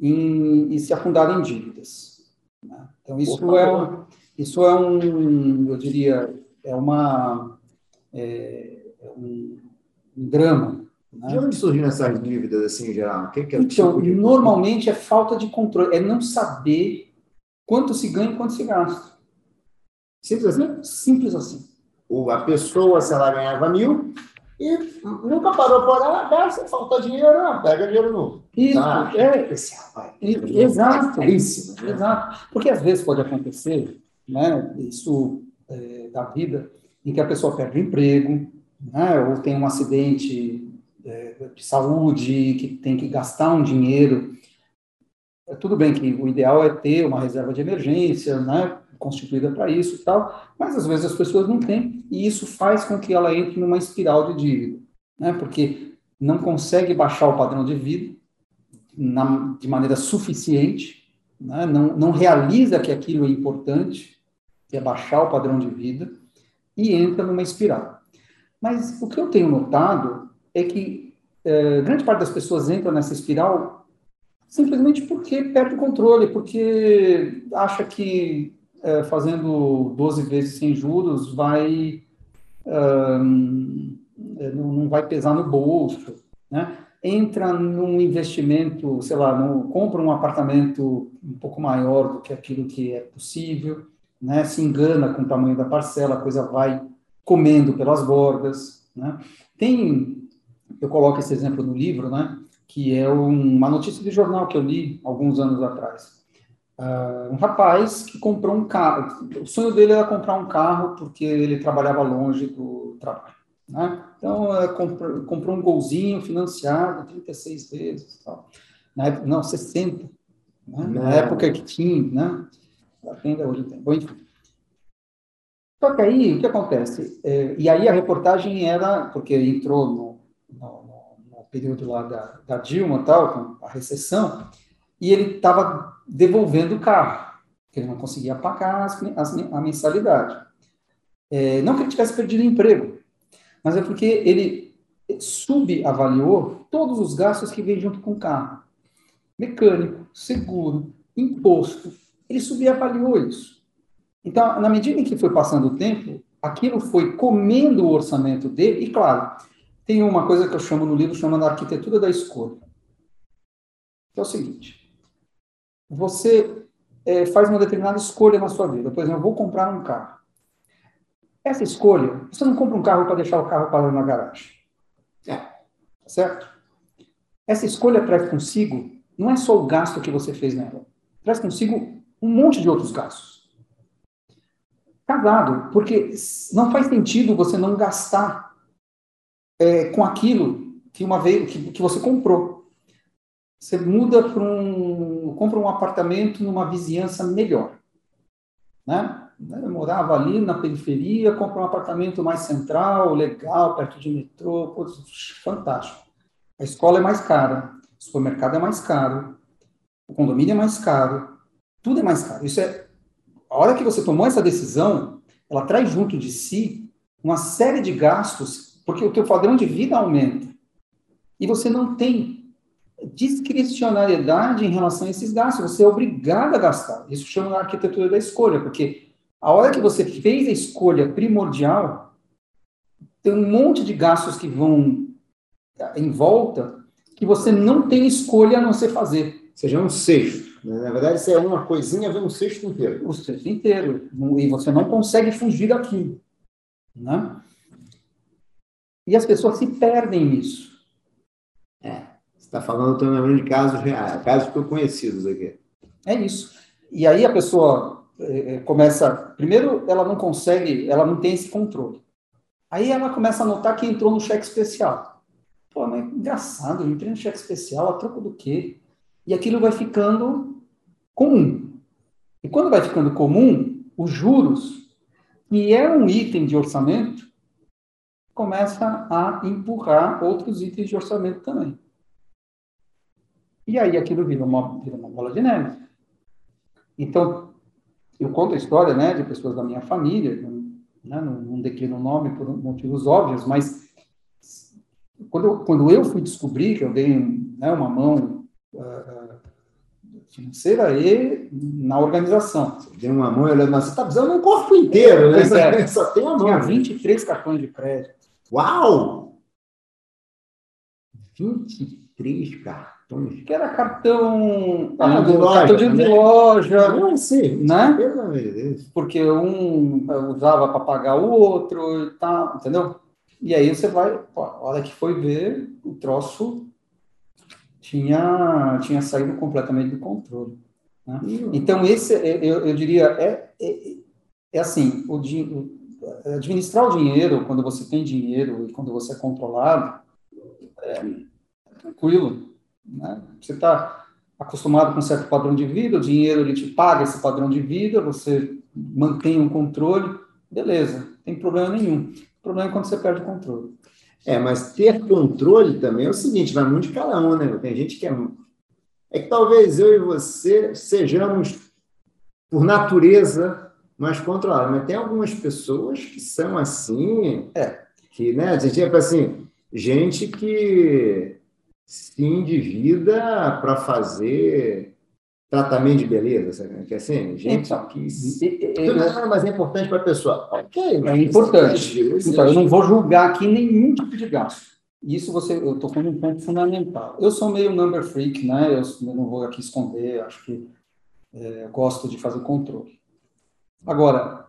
em, e se afundaram em dívidas. Né? Então, isso é, isso é um, eu diria, é uma, é, é um, um drama? De onde surgiram essas dívidas, assim, em geral? O que, que é então, tipo normalmente é falta de controle, é não saber quanto se ganha e quanto se gasta. Simples assim? Simples assim. Ou a pessoa, se ela ganhava mil, e nunca parou por ela, gasta, falta dinheiro, não, pega dinheiro novo. Isso, ah, é, esse rapaz. Exato. Caríssimo, né? Exato. Porque às vezes pode acontecer, né, isso é, da vida, em que a pessoa perde o emprego, né, ou tem um acidente é, de saúde, que tem que gastar um dinheiro. É, tudo bem que o ideal é ter uma reserva de emergência, né, constituída para isso e tal, mas às vezes as pessoas não têm, e isso faz com que ela entre numa espiral de dívida, né, porque não consegue baixar o padrão de vida na, de maneira suficiente, né, não, não realiza que aquilo é importante, que é baixar o padrão de vida, e entra numa espiral. Mas o que eu tenho notado é que é, grande parte das pessoas entra nessa espiral simplesmente porque perde o controle, porque acha que é, fazendo 12 vezes sem juros vai um, não, não, vai pesar no bolso, né? entra num investimento, sei lá, no, compra um apartamento um pouco maior do que aquilo que é possível, né? se engana com o tamanho da parcela, a coisa vai comendo pelas bordas. Né? Tem eu coloco esse exemplo no livro, né? Que é uma notícia de jornal que eu li alguns anos atrás. Uh, um rapaz que comprou um carro. O sonho dele era comprar um carro porque ele trabalhava longe do trabalho. Né? Então, é, comprou, comprou, um golzinho financiado 36 vezes. Tal. Na época, não, 60. Né? Na época que tinha, né? Ainda hoje tem. Bom, enfim. Só que aí, o que acontece? É, e aí a reportagem era, porque entrou no no, no, período lá da, da Dilma tal, com a recessão, e ele estava devolvendo o carro, porque ele não conseguia pagar as, as, a mensalidade. É, não que ele tivesse perdido o emprego, mas é porque ele subavaliou todos os gastos que vêm junto com o carro. Mecânico, seguro, imposto. Ele subavaliou isso. Então, na medida em que foi passando o tempo, aquilo foi comendo o orçamento dele, e claro, tem uma coisa que eu chamo no livro, chamando arquitetura da escolha. Que é o seguinte: você é, faz uma determinada escolha na sua vida. Por exemplo, eu vou comprar um carro. Essa escolha, você não compra um carro para deixar o carro parado na garagem. É. Certo? Essa escolha traz consigo, não é só o gasto que você fez nela, traz consigo um monte de outros gastos. Casado, porque não faz sentido você não gastar é, com aquilo que uma vez que, que você comprou. Você muda para um, compra um apartamento numa vizinhança melhor, né? Eu morava ali na periferia, compra um apartamento mais central, legal, perto de metrô, fantástico. A escola é mais cara, o supermercado é mais caro, o condomínio é mais caro, tudo é mais caro. Isso é a hora que você tomou essa decisão, ela traz junto de si uma série de gastos porque o teu padrão de vida aumenta. E você não tem discricionariedade em relação a esses gastos. Você é obrigado a gastar. Isso chama a arquitetura da escolha, porque a hora que você fez a escolha primordial, tem um monte de gastos que vão em volta que você não tem escolha a não ser fazer. Ou seja, é um sexto. Né? Na verdade, isso é uma coisinha, vem um sexto inteiro. O sexto inteiro. E você não consegue fugir daquilo. Né? E as pessoas se perdem nisso. É, você está falando, estou lembrando de casos reais, casos que eu conhecidos aqui. É isso. E aí a pessoa é, começa. Primeiro, ela não consegue, ela não tem esse controle. Aí ela começa a notar que entrou no cheque especial. Pô, mas engraçado, eu entrei no cheque especial, a troco do quê? E aquilo vai ficando comum. E quando vai ficando comum, os juros, que é um item de orçamento, começa a empurrar outros itens de orçamento também. E aí aquilo vira uma, vira uma bola de neve. Então, eu conto a história, né, de pessoas da minha família, né, não, não declino o nome por motivos óbvios, mas quando eu, quando eu fui descobrir que eu dei né, uma mão uh, financeira e na organização. Você tem uma mão olhando, você está precisando um corpo inteiro, né? É, [LAUGHS] Só tem a mão. Tinha 23 cartões de crédito. Uau! 23 cartões. Que era cartão, ah, de loja, cartão de, né? loja. Não, sim, né? Porque um usava para pagar o outro e tal, entendeu? E aí você vai, a hora que foi ver, o troço tinha, tinha saído completamente do controle. Né? Então, esse, eu, eu diria, é, é, é assim, o, administrar o dinheiro, quando você tem dinheiro e quando você é controlado, é tranquilo. Né? Você está acostumado com um certo padrão de vida, o dinheiro ele te paga esse padrão de vida, você mantém um controle, beleza, tem problema nenhum. O problema é quando você perde o controle. É, mas ter controle também é o seguinte, vai muito de cada um, né? Tem gente que é. É que talvez eu e você sejamos, por natureza, mais controlados, mas tem algumas pessoas que são assim, é. que, né? Tipo assim, gente que se endivida para fazer tratamento de beleza, sabe? Que assim, gente então, que. Tudo mas é importante para a pessoa. Ok, é importante. Então, eu não vou julgar aqui nenhum tipo de gasto. Isso você, eu estou com um ponto fundamental. Eu sou meio number freak, né? Eu, eu não vou aqui esconder, acho que é, gosto de fazer controle. Agora,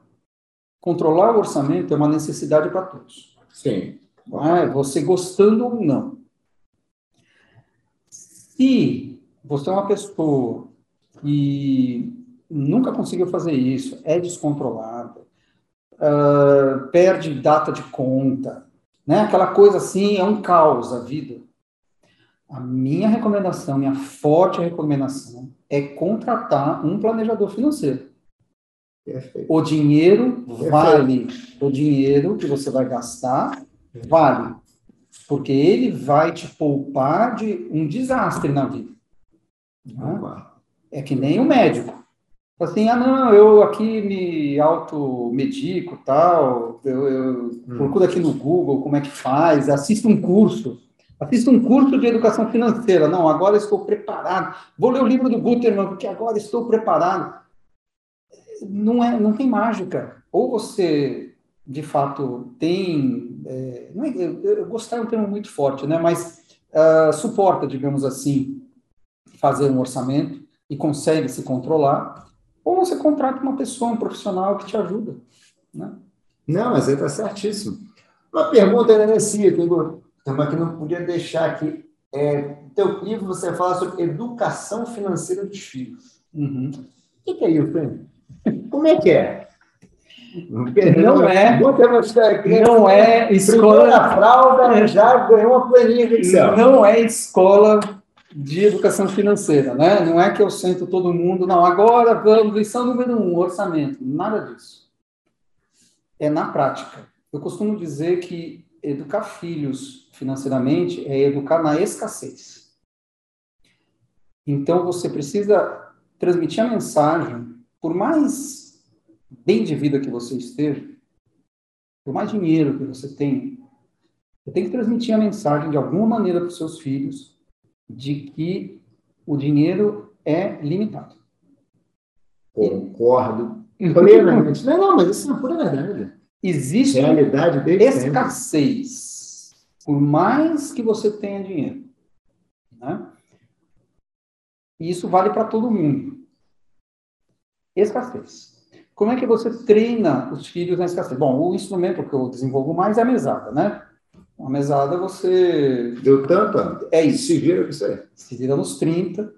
controlar o orçamento é uma necessidade para todos. Sim. Não é? Você gostando ou não. Se você é uma pessoa que nunca conseguiu fazer isso, é descontrolada, uh, perde data de conta, né? Aquela coisa assim, é um caos a vida. A minha recomendação, minha forte recomendação é contratar um planejador financeiro. Perfeito. O dinheiro Perfeito. vale, o dinheiro que você vai gastar vale, porque ele vai te poupar de um desastre na vida. Né? É que nem o médico. Assim, ah, não, eu aqui me automedico, tal, eu, eu hum. procuro aqui no Google como é que faz, assisto um curso, assisto um curso de educação financeira. Não, agora estou preparado. Vou ler o livro do Guterman, porque agora estou preparado. Não, é, não tem mágica. Ou você, de fato, tem... É, não é, eu, eu gostar é um termo muito forte, né? mas uh, suporta, digamos assim, fazer um orçamento, e consegue se controlar, ou você contrata uma pessoa, um profissional que te ajuda. Né? Não, mas ele está certíssimo. Uma pergunta, né, Nessia, que que não podia deixar aqui. É, no teu livro você fala sobre educação financeira dos filhos. Uhum. O que é isso, hein? Como é que é? Não, não é. Não é escola. A fralda já ganhou uma planilha. Não é escola de educação financeira, né? Não é que eu sento todo mundo, não, agora vamos, lição número um, orçamento. Nada disso. É na prática. Eu costumo dizer que educar filhos financeiramente é educar na escassez. Então você precisa transmitir a mensagem, por mais bem de vida que você esteja, por mais dinheiro que você tenha, você tem que transmitir a mensagem de alguma maneira para os seus filhos de que o dinheiro é limitado. Concordo plenamente. não, não, mas isso é pura verdade. Existe Realidade escassez, por mais que você tenha dinheiro. Né? E isso vale para todo mundo. Escassez. Como é que você treina os filhos na escassez? Bom, o instrumento que eu desenvolvo mais é a mesada, né? Uma mesada você. Deu tanto? É isso. Se vira isso aí. Se vira nos 30.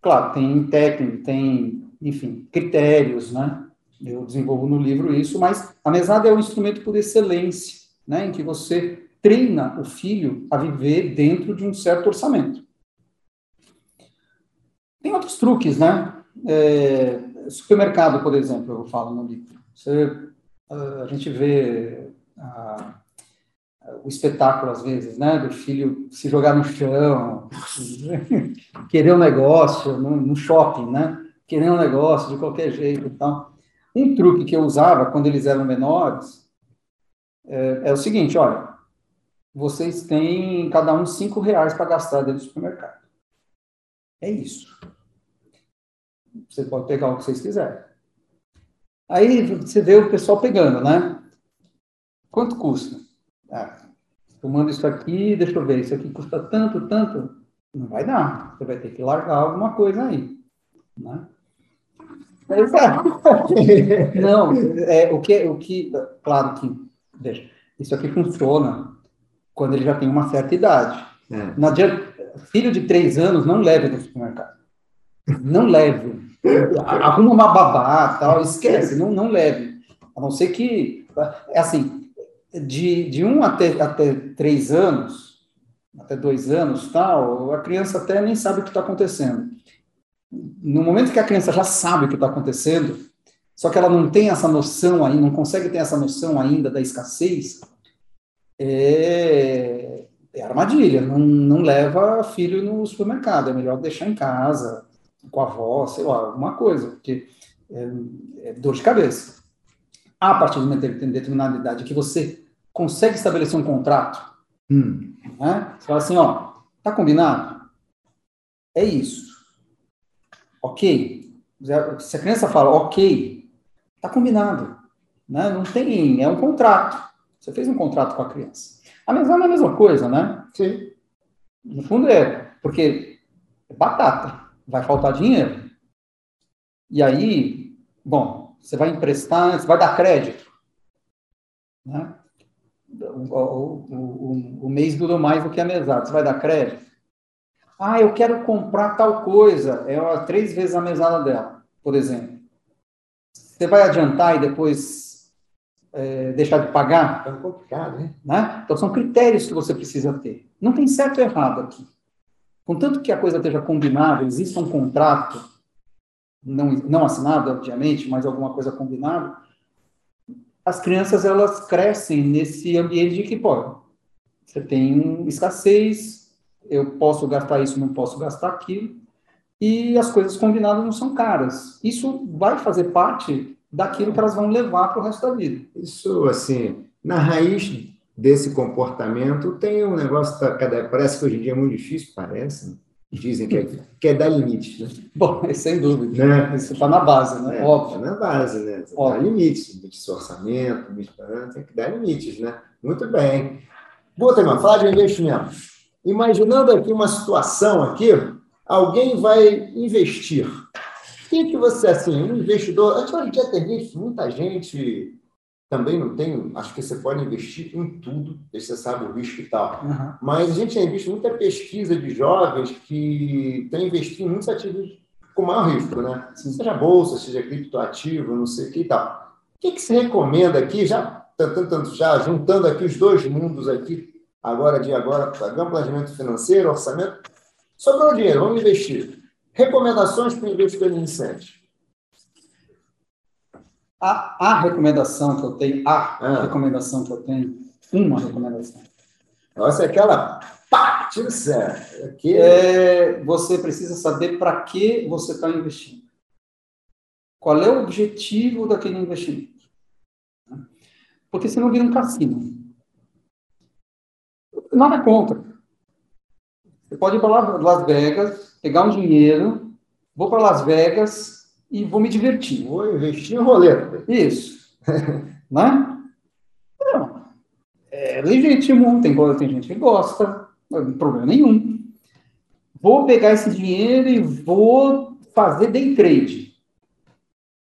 Claro, tem técnico, tem, enfim, critérios, né? Eu desenvolvo no livro isso, mas a mesada é um instrumento por excelência, né? Em que você treina o filho a viver dentro de um certo orçamento. Tem outros truques, né? É, supermercado, por exemplo, eu falo no livro. Você, a gente vê a o espetáculo, às vezes, né, do filho se jogar no chão, [LAUGHS] querer um negócio no, no, shopping, né, querer um negócio de qualquer jeito e tal. Um truque que eu usava quando eles eram menores é, é o seguinte: olha, vocês têm cada um cinco reais para gastar dentro do supermercado. É isso. Você pode pegar o que vocês quiserem. Aí você vê o pessoal pegando, né? Quanto custa? Ah, tomando isso aqui, deixa eu ver, isso aqui custa tanto, tanto. Não vai dar. Você vai ter que largar alguma coisa aí. Né? [LAUGHS] Não, é, o, que, o que, claro que, veja, isso aqui funciona quando ele já tem uma certa idade. É. Não adianta, filho de três anos não leve no supermercado. Não leve. Arruma uma babá, tal, esquece, não, não leve. A não ser que, é assim, de, de um até, até três anos, até dois anos, tal, a criança até nem sabe o que está acontecendo. No momento que a criança já sabe o que está acontecendo, só que ela não tem essa noção aí, não consegue ter essa noção ainda da escassez, é, é armadilha. Não, não leva filho no supermercado, é melhor deixar em casa, com a avó, sei lá, alguma coisa, porque é, é dor de cabeça. A partir de uma determinada idade que você consegue estabelecer um contrato, hum. né? você fala assim, ó, tá combinado? É isso. Ok? Se a criança fala ok, tá combinado. Né? Não tem, é um contrato. Você fez um contrato com a criança. A mesma, a mesma coisa, né? Sim. No fundo é, porque é batata, vai faltar dinheiro. E aí, bom, você vai emprestar, você vai dar crédito. Né? O, o, o, o mês durou mais do que a mesada, você vai dar crédito. Ah, eu quero comprar tal coisa, é três vezes a mesada dela, por exemplo. Você vai adiantar e depois é, deixar de pagar. É complicado, né? né? Então, são critérios que você precisa ter. Não tem certo ou errado aqui. Contanto que a coisa esteja combinada, exista um contrato, não, não assinado, obviamente, mas alguma coisa combinada, as crianças elas crescem nesse ambiente de que, pô, você tem escassez, eu posso gastar isso, não posso gastar aquilo, e as coisas combinadas não são caras. Isso vai fazer parte daquilo que elas vão levar para o resto da vida. Isso, assim, na raiz desse comportamento tem um negócio, tá, parece que hoje em dia é muito difícil, parece, né? dizem que é, [LAUGHS] que é dar limites, né? Bom, sem dúvida. Né? Isso está na base, né? É, Óbvio. Está na base, né? Óbvio. Dá limites, limite de orçamento, limite tem que dar limites, né? Muito bem. Boa, falar de investimentos. Imaginando aqui uma situação aqui, alguém vai investir o que, você, assim, um investidor. Antes hoje em dia tem muita gente também não tem. Acho que você pode investir em tudo, você sabe o risco e tal. Uhum. Mas a gente tem visto muita pesquisa de jovens que têm investido em muitos ativos com maior risco, né? Seja bolsa, seja criptoativo, não sei o que e tal. O que, que você recomenda aqui, já, já juntando aqui os dois mundos aqui, agora de agora, planejamento financeiro, orçamento, sobrou dinheiro, vamos investir. Recomendações para o investidor iniciante. A, a recomendação que eu tenho, a ah. recomendação que eu tenho, uma recomendação. Nossa, é aquela pá, tiro certo. Que... É, você precisa saber para que você está investindo. Qual é o objetivo daquele investimento? Porque senão vira um cassino. Nada contra. Você pode ir para Las Vegas, pegar um dinheiro, vou para Las Vegas e vou me divertir. Vou investir em roleta. Isso. [LAUGHS] né? Não. É legítimo, tem, tem gente que gosta, não tem problema nenhum. Vou pegar esse dinheiro e vou fazer day trade.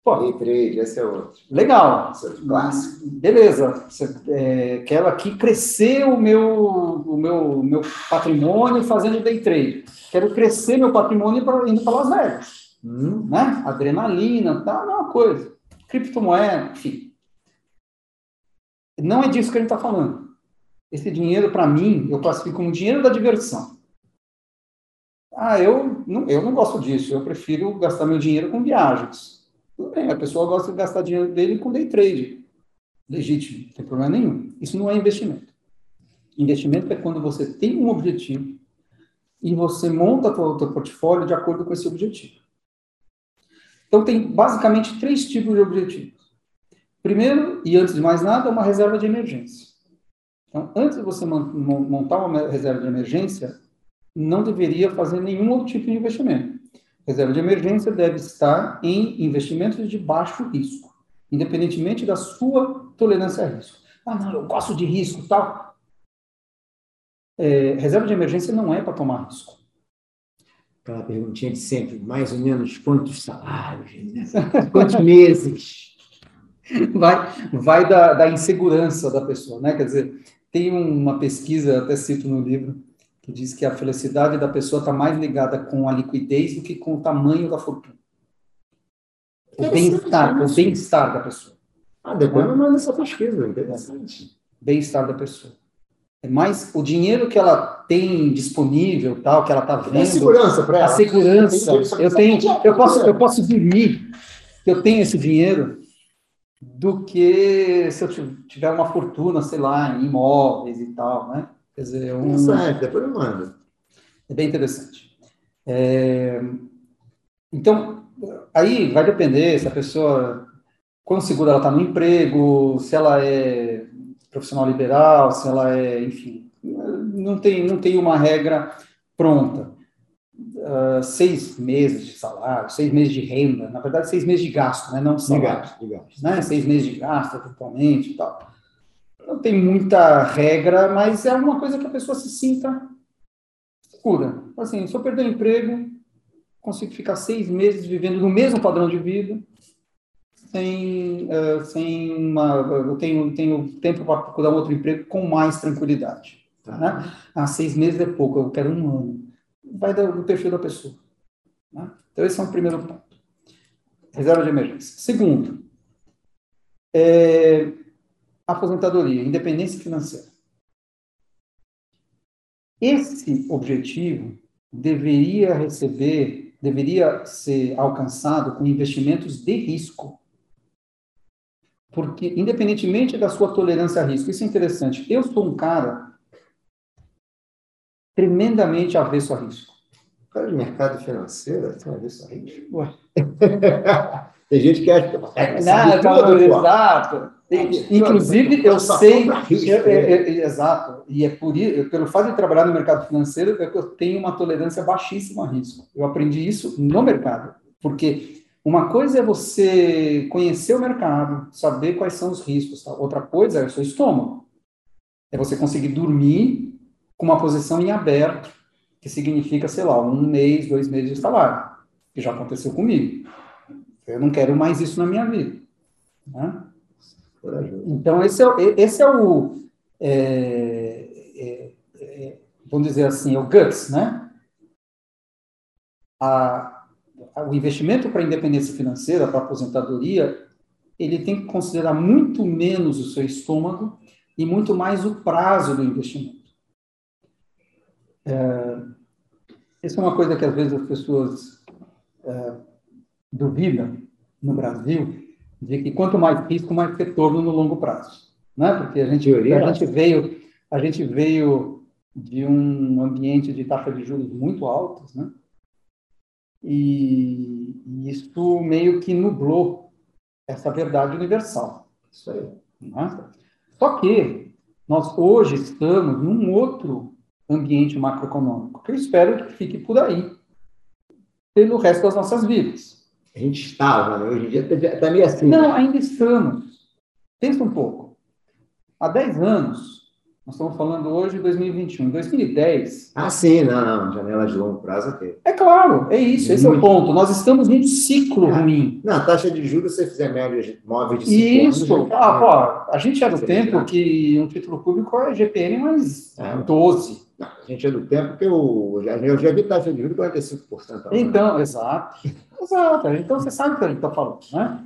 Pô, day trade, esse é outro. Legal. Esse é outro clássico. Beleza. É, quero aqui crescer o meu, o meu, meu patrimônio fazendo day trade. Quero crescer meu patrimônio indo para Las Vegas. Hum, né? Adrenalina, tá, não é uma coisa. Criptomoeda, enfim. Não é disso que a gente está falando. Esse dinheiro, para mim, eu classifico como dinheiro da diversão. Ah, eu não, eu não gosto disso. Eu prefiro gastar meu dinheiro com viagens. Tudo bem, a pessoa gosta de gastar dinheiro dele com day trade. Legítimo, não tem problema nenhum. Isso não é investimento. Investimento é quando você tem um objetivo e você monta o seu portfólio de acordo com esse objetivo. Então, tem basicamente três tipos de objetivos. Primeiro, e antes de mais nada, uma reserva de emergência. Então, antes de você montar uma reserva de emergência, não deveria fazer nenhum outro tipo de investimento. Reserva de emergência deve estar em investimentos de baixo risco, independentemente da sua tolerância a risco. Ah, não, eu gosto de risco, tal. É, reserva de emergência não é para tomar risco. Aquela perguntinha de sempre, mais ou menos quantos salários, né? quantos meses? Vai, vai da, da insegurança da pessoa, né? Quer dizer, tem uma pesquisa, até cito no livro, que diz que a felicidade da pessoa está mais ligada com a liquidez do que com o tamanho da fortuna. O bem-estar, o bem-estar da pessoa. Ah, depois eu mando essa pesquisa, interessante. Bem-estar da pessoa. É mais o dinheiro que ela tem disponível, tal, que ela está vendo. A segurança para ela. A segurança. Eu tenho, eu posso, eu posso dormir que eu tenho esse dinheiro do que se eu tiver uma fortuna, sei lá, em imóveis e tal, né? Quer dizer, um... Interessante, depois eu mando. É bem interessante. É... Então, aí vai depender se a pessoa, quão segura ela está no emprego, se ela é profissional liberal, se ela é, enfim, não tem, não tem uma regra pronta uh, seis meses de salário, seis meses de renda, na verdade, seis meses de gasto, né? não salário. De gasto, de gasto. Né? Seis meses de gasto, eventualmente e tal. Não tem muita regra, mas é uma coisa que a pessoa se sinta segura. Assim, se eu perder o emprego, consigo ficar seis meses vivendo no mesmo padrão de vida, sem, uh, sem uma. Eu tenho, tenho tempo para procurar um outro emprego com mais tranquilidade. Tá. Né? Ah, seis meses é pouco, eu quero um ano vai do, perfil da pessoa. Né? Então, esse é um primeiro ponto. Reserva de emergência. Segundo, é, aposentadoria, independência financeira. Esse objetivo deveria receber, deveria ser alcançado com investimentos de risco. Porque, independentemente da sua tolerância a risco, isso é interessante. Eu sou um cara tremendamente avesso a risco. Cara de mercado financeiro tem avesso a risco? Ué. [LAUGHS] tem gente que acha que é, não, tudo, exato. Inclusive, eu sei. Eu, exato. E é por isso, pelo fato de trabalhar no mercado financeiro, é que eu tenho uma tolerância baixíssima a risco. Eu aprendi isso no mercado. Porque uma coisa é você conhecer o mercado, saber quais são os riscos. Tá? Outra coisa é o seu estômago. É você conseguir dormir com uma posição em aberto, que significa, sei lá, um mês, dois meses de salário, que já aconteceu comigo. Eu não quero mais isso na minha vida. Né? Então, esse é, esse é o, é, é, é, vamos dizer assim, é o guts, né? A, o investimento para a independência financeira, para a aposentadoria, ele tem que considerar muito menos o seu estômago e muito mais o prazo do investimento. É, isso é uma coisa que às vezes as pessoas é, duvidam no Brasil, de que quanto mais risco, mais retorno no longo prazo. Né? Porque a gente, a gente, veio, a gente veio de um ambiente de taxa de juros muito altos, né? E, e isso meio que nublou essa verdade universal. Isso aí. Né? Só que nós hoje estamos num outro ambiente macroeconômico, que eu espero que fique por aí, pelo resto das nossas vidas. A gente estava, né? hoje em dia está tá meio assim. Não, ainda estamos. Pensa um pouco. Há 10 anos, nós estamos falando hoje de 2021, 2010. Ah, sim, não, não, janela de longo prazo aqui. É claro, é isso, esse é o ponto. Nós estamos num ciclo ah, ruim. Não, taxa de juros, se você fizer média móvel de 5 Isso, anos, ah, pô, a gente é do tempo que um título público é GPM mais é. 12. Não, a gente é do tempo que eu já, eu já vi taxa de juros 45%. Então, exato. Exato. Então, você sabe o que a gente está falando, né?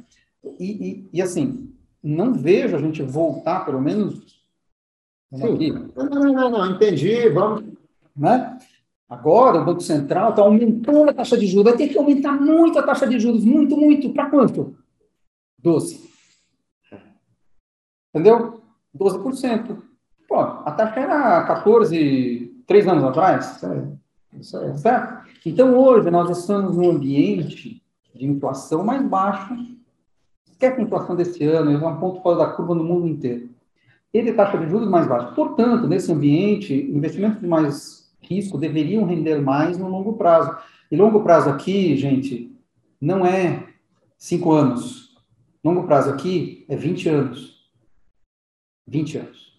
E, e, e, assim, não vejo a gente voltar, pelo menos. Sim. Aqui. Não, não, não, não, entendi. Vamos. Né? Agora, o Banco Central está aumentando a taxa de juros. Vai ter que aumentar muito a taxa de juros. Muito, muito. Para quanto? 12. Entendeu? 12%. Pô, a taxa era 14, três anos atrás. Isso aí. Isso aí. Certo? Então, hoje, nós estamos num ambiente de inflação mais baixo, esquece a inflação desse ano, é um ponto fora da curva no mundo inteiro. Ele taxa de juros mais baixa. Portanto, nesse ambiente, investimentos de mais risco deveriam render mais no longo prazo. E longo prazo aqui, gente, não é cinco anos. Longo prazo aqui é 20 anos. 20 anos.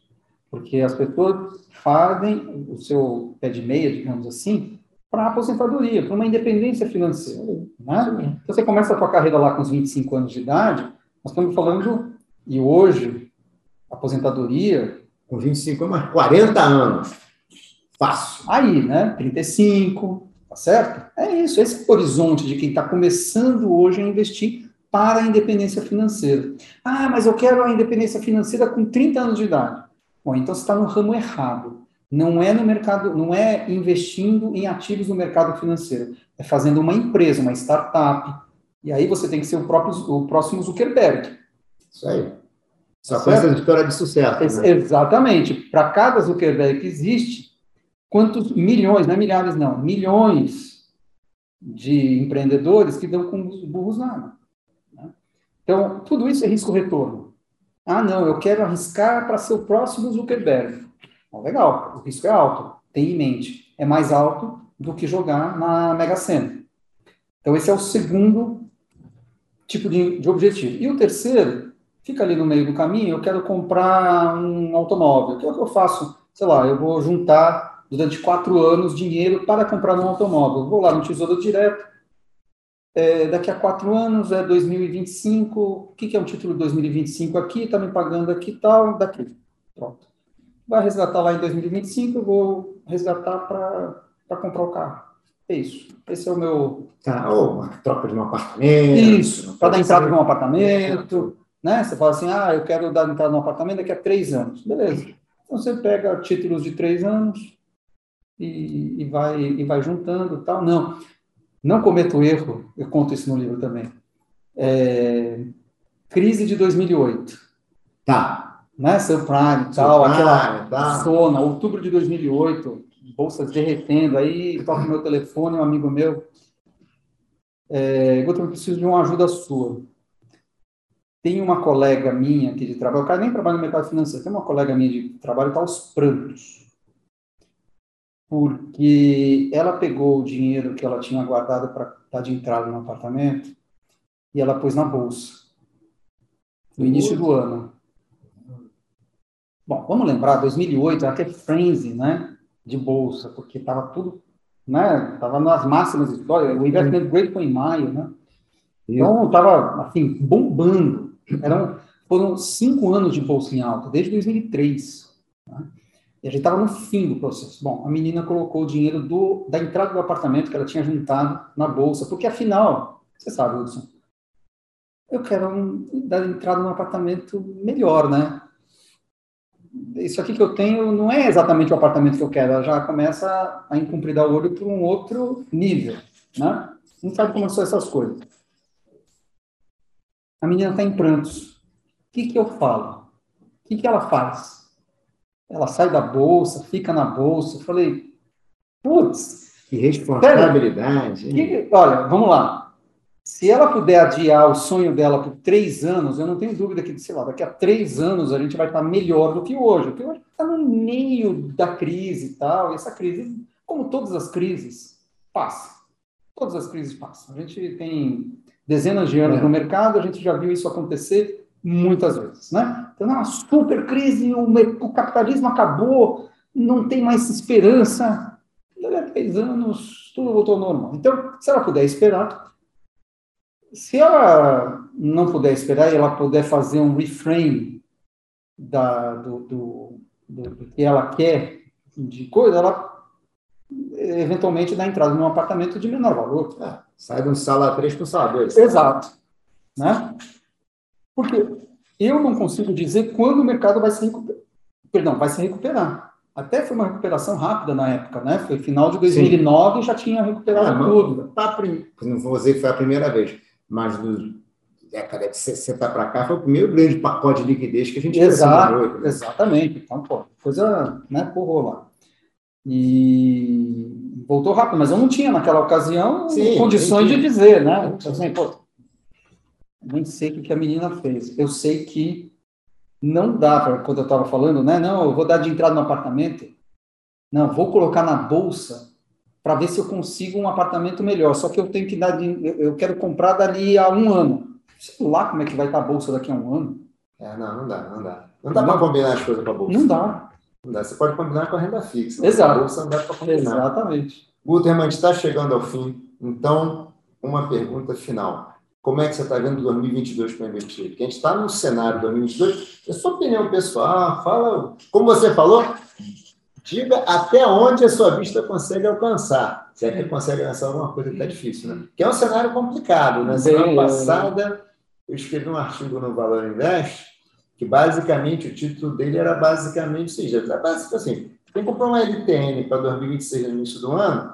Porque as pessoas fazem o seu pé de meia, digamos assim, para a aposentadoria, para uma independência financeira. Né? Então, você começa a sua carreira lá com os 25 anos de idade, nós estamos falando, e hoje, aposentadoria... Com 25 anos, 40 anos. Fácil. Aí, né? 35, tá certo? É isso, esse é o horizonte de quem está começando hoje a investir para a independência financeira. Ah, mas eu quero a independência financeira com 30 anos de idade. Bom, então você está no ramo errado. Não é no mercado, não é investindo em ativos no mercado financeiro. É fazendo uma empresa, uma startup. E aí você tem que ser o, próprio, o próximo Zuckerberg. Isso aí. Essa coisa de história de sucesso. Né? Exatamente. Para cada Zuckerberg que existe, quantos milhões, não é milhares, não, milhões de empreendedores que dão com os burros na água. Né? Então, tudo isso é risco-retorno. Ah, não, eu quero arriscar para ser o próximo Zuckerberg. Bom, legal, o risco é alto, tem em mente. É mais alto do que jogar na Mega Sena. Então, esse é o segundo tipo de, de objetivo. E o terceiro, fica ali no meio do caminho, eu quero comprar um automóvel. O que é que eu faço? Sei lá, eu vou juntar durante quatro anos dinheiro para comprar um automóvel. Vou lá no Tesouro Direto, é, daqui a quatro anos é 2025, o que, que é um título 2025 aqui, está me pagando aqui e tal, daqui. Pronto. Vai resgatar lá em 2025, eu vou resgatar para comprar o carro. É isso. Esse é o meu. Tá, ou uma troca de um apartamento. Isso, para dar entrada de um apartamento. Né? Você fala assim, ah, eu quero dar entrada no apartamento daqui a três anos. Beleza. Então você pega títulos de três anos e, e vai, e vai juntando tal. Não. Não cometa o erro, eu conto isso no livro também. É, crise de 2008. Tá. Né, subprime e tal, aquela tá. zona, outubro de 2008, bolsas derretendo, aí toca meu telefone, um amigo meu, é, Guto, eu preciso de uma ajuda sua. Tem uma colega minha aqui de trabalho, o cara nem trabalha no mercado financeiro, tem uma colega minha de trabalho que está aos prantos. Porque ela pegou o dinheiro que ela tinha guardado para dar de entrada no apartamento e ela pôs na bolsa. No início do ano. Bom, vamos lembrar, 2008 era até frenzy, né, de bolsa, porque estava tudo, né, estava nas máximas histórias, o investment grade foi em maio, né, então estava, assim, bombando. Eram, foram cinco anos de bolsa em alta, desde 2003, né? E a gente estava no fim do processo. Bom, a menina colocou o dinheiro do, da entrada do apartamento que ela tinha juntado na bolsa, porque afinal, você sabe, Wilson, eu quero um, dar entrada num apartamento melhor, né? Isso aqui que eu tenho não é exatamente o apartamento que eu quero, ela já começa a encumpridar o olho para um outro nível, né? Não sabe como são essas coisas. A menina está em prantos. O que, que eu falo? O que, que ela faz? Ela sai da bolsa, fica na bolsa. Eu falei, putz. Que responsabilidade. Que, olha, vamos lá. Se ela puder adiar o sonho dela por três anos, eu não tenho dúvida que, sei lá, daqui a três anos a gente vai estar melhor do que hoje. Porque hoje está no meio da crise e tal. E essa crise, como todas as crises, passa. Todas as crises passam. A gente tem dezenas de anos é. no mercado, a gente já viu isso acontecer muitas vezes, né? Então, uma super crise, o, o, capitalismo acabou, não tem mais esperança. Daqui a três anos, tudo voltou ao normal. Então, se ela puder esperar, se ela não puder esperar e ela puder fazer um reframe da, do, do, do, do que ela quer de coisa, ela eventualmente dá entrada num apartamento de menor valor. É, sai de um sala 3 para um sala 2. Exato. Né? Porque eu não consigo dizer quando o mercado vai se recuperar. Perdão, vai se recuperar. Até foi uma recuperação rápida na época, né? Foi final de 2009 e já tinha recuperado é, tudo. Tá, não vou dizer que foi a primeira vez, mas do década de 60 para cá foi o primeiro grande pacote de liquidez que a gente Exato? Exatamente. Então, pô, coisa, né, porrou lá. E voltou rápido, mas eu não tinha naquela ocasião sim, condições de dizer, né? Assim, pô, nem sei o que a menina fez. Eu sei que não dá, para quando eu estava falando, né? Não, eu vou dar de entrada no apartamento. Não, vou colocar na bolsa para ver se eu consigo um apartamento melhor. Só que eu tenho que dar, de, eu quero comprar dali a um ano. Sei lá como é que vai estar a bolsa daqui a um ano. É, não, não dá, não dá. Não dá para combinar as coisas com a bolsa. Não dá. Dá. Você pode combinar com a renda fixa. Exato. A bolsa não dá para combinar. Exatamente. Guterman, está chegando ao fim. Então, uma pergunta final. Como é que você está vendo 2022 para investir? Porque a gente está no cenário 2022. É sua opinião pessoal. Fala, como você falou, diga até onde a sua vista consegue alcançar. Se é que consegue alcançar alguma coisa que está difícil, né? Que é um cenário complicado, né? Semana passada eu escrevi um artigo no Valor Invest que basicamente o título dele era basicamente, ou seja, era básico assim, quem comprou uma LTN para 2026 no início do ano,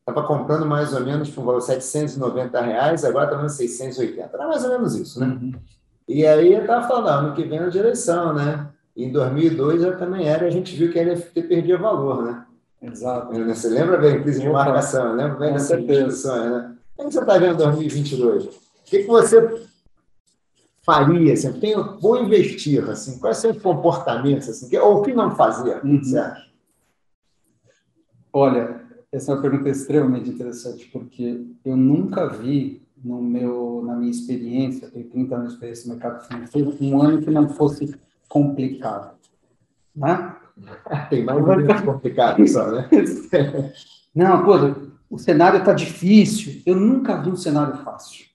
estava comprando mais ou menos por um valor de 790 reais, agora está vendo 680. Era mais ou menos isso, né? Uhum. E aí eu estava falando, ah, ano que vem na direção, né? Em 2002 já também era, a gente viu que a NFT perdia valor, né? Exato. Você lembra bem crise de marcação? Lembra bem dessas discussões, né? Como você está vendo 2022? O que, que você faria? Assim, tenho, vou investir, assim, quais são os comportamentos, assim, ou o que não fazer, uhum. certo? Olha, essa é uma pergunta extremamente interessante, porque eu nunca vi no meu, na minha experiência, tenho 30 anos de experiência no mercado financeiro, um ano que não fosse complicado. Né? [LAUGHS] Tem mais um ano complicado só, né? [LAUGHS] não, pô, o cenário está difícil. Eu nunca vi um cenário fácil.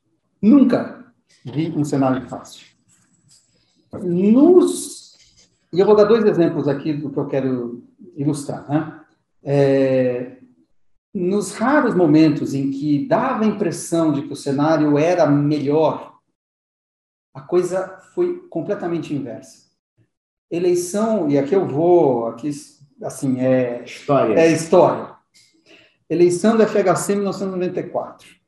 Nunca vi um cenário fácil. Nos, e eu vou dar dois exemplos aqui do que eu quero ilustrar. Né? É, nos raros momentos em que dava a impressão de que o cenário era melhor, a coisa foi completamente inversa. Eleição, e aqui eu vou, aqui assim, é história. É história. Eleição da FHC em 1994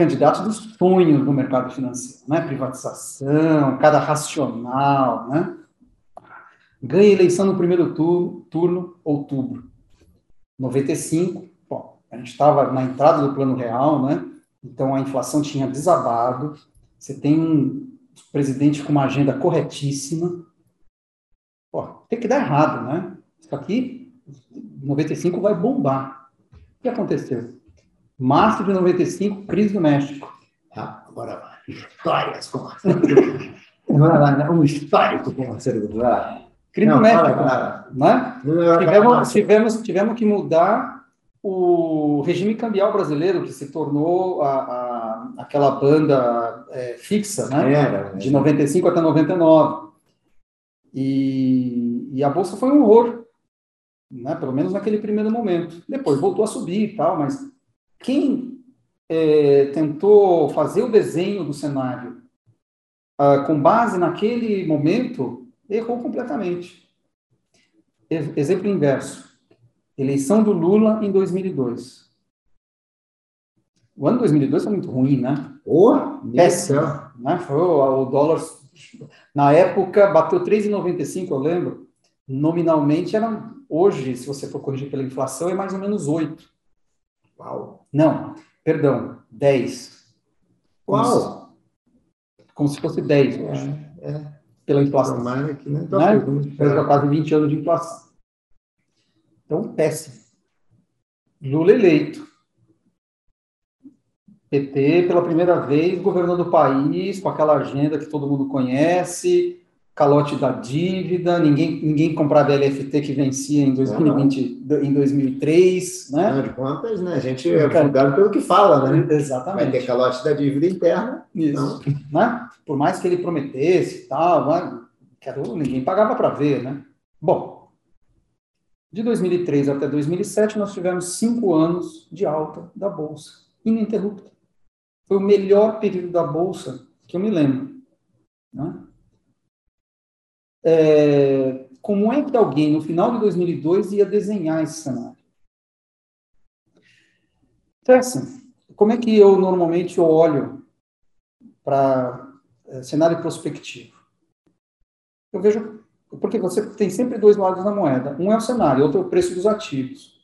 candidato dos sonhos no mercado financeiro, né? Privatização, cada racional, né? Ganha eleição no primeiro turno, turno outubro. 95, bom, a gente estava na entrada do plano real, né? Então a inflação tinha desabado. Você tem um presidente com uma agenda corretíssima. Pô, tem que dar errado, né? Isso aqui, 95 vai bombar. O que aconteceu? Março de 95, crise do México. Ah, agora vai. Histórias com né? Um histórico com Marcelo Goulart. Crise do México. Fala, né? tivemos, tivemos, tivemos que mudar o regime cambial brasileiro, que se tornou a, a aquela banda é, fixa, né? Era, de 95 até 99. E, e a bolsa foi um horror, né? pelo menos naquele primeiro momento. Depois voltou a subir e tal, mas quem é, tentou fazer o desenho do cenário ah, com base naquele momento errou completamente. Exemplo inverso. Eleição do Lula em 2002. O ano 2002 foi muito ruim, né? Oh, Péssimo. Né? Foi, o dólar, na época, bateu 3,95, eu lembro. Nominalmente, era, hoje, se você for corrigir pela inflação, é mais ou menos 8. Uau. Não, perdão, 10. Uau! Como se fosse 10 é, é. Pela inflação. Tomara que não né? Fez quase 20 anos de inflação. Então, péssimo. Lula eleito. PT, pela primeira vez, governando o país com aquela agenda que todo mundo conhece, calote da dívida, ninguém, ninguém comprava LFT que vencia em 2020, uhum. em 2003, né? Afinal de contas, né? A gente é julgado pelo que fala, né? Exatamente. Vai ter calote da dívida interna. Isso. Né? Por mais que ele prometesse e tal, né? ninguém pagava para ver, né? Bom, de 2003 até 2007, nós tivemos cinco anos de alta da Bolsa, ininterrupta. Foi o melhor período da Bolsa que eu me lembro. Né? É, como é que alguém, no final de 2002, ia desenhar esse cenário? Então, assim, como é que eu normalmente olho para é, cenário prospectivo? Eu vejo, porque você tem sempre dois lados da moeda. Um é o cenário, outro é o preço dos ativos.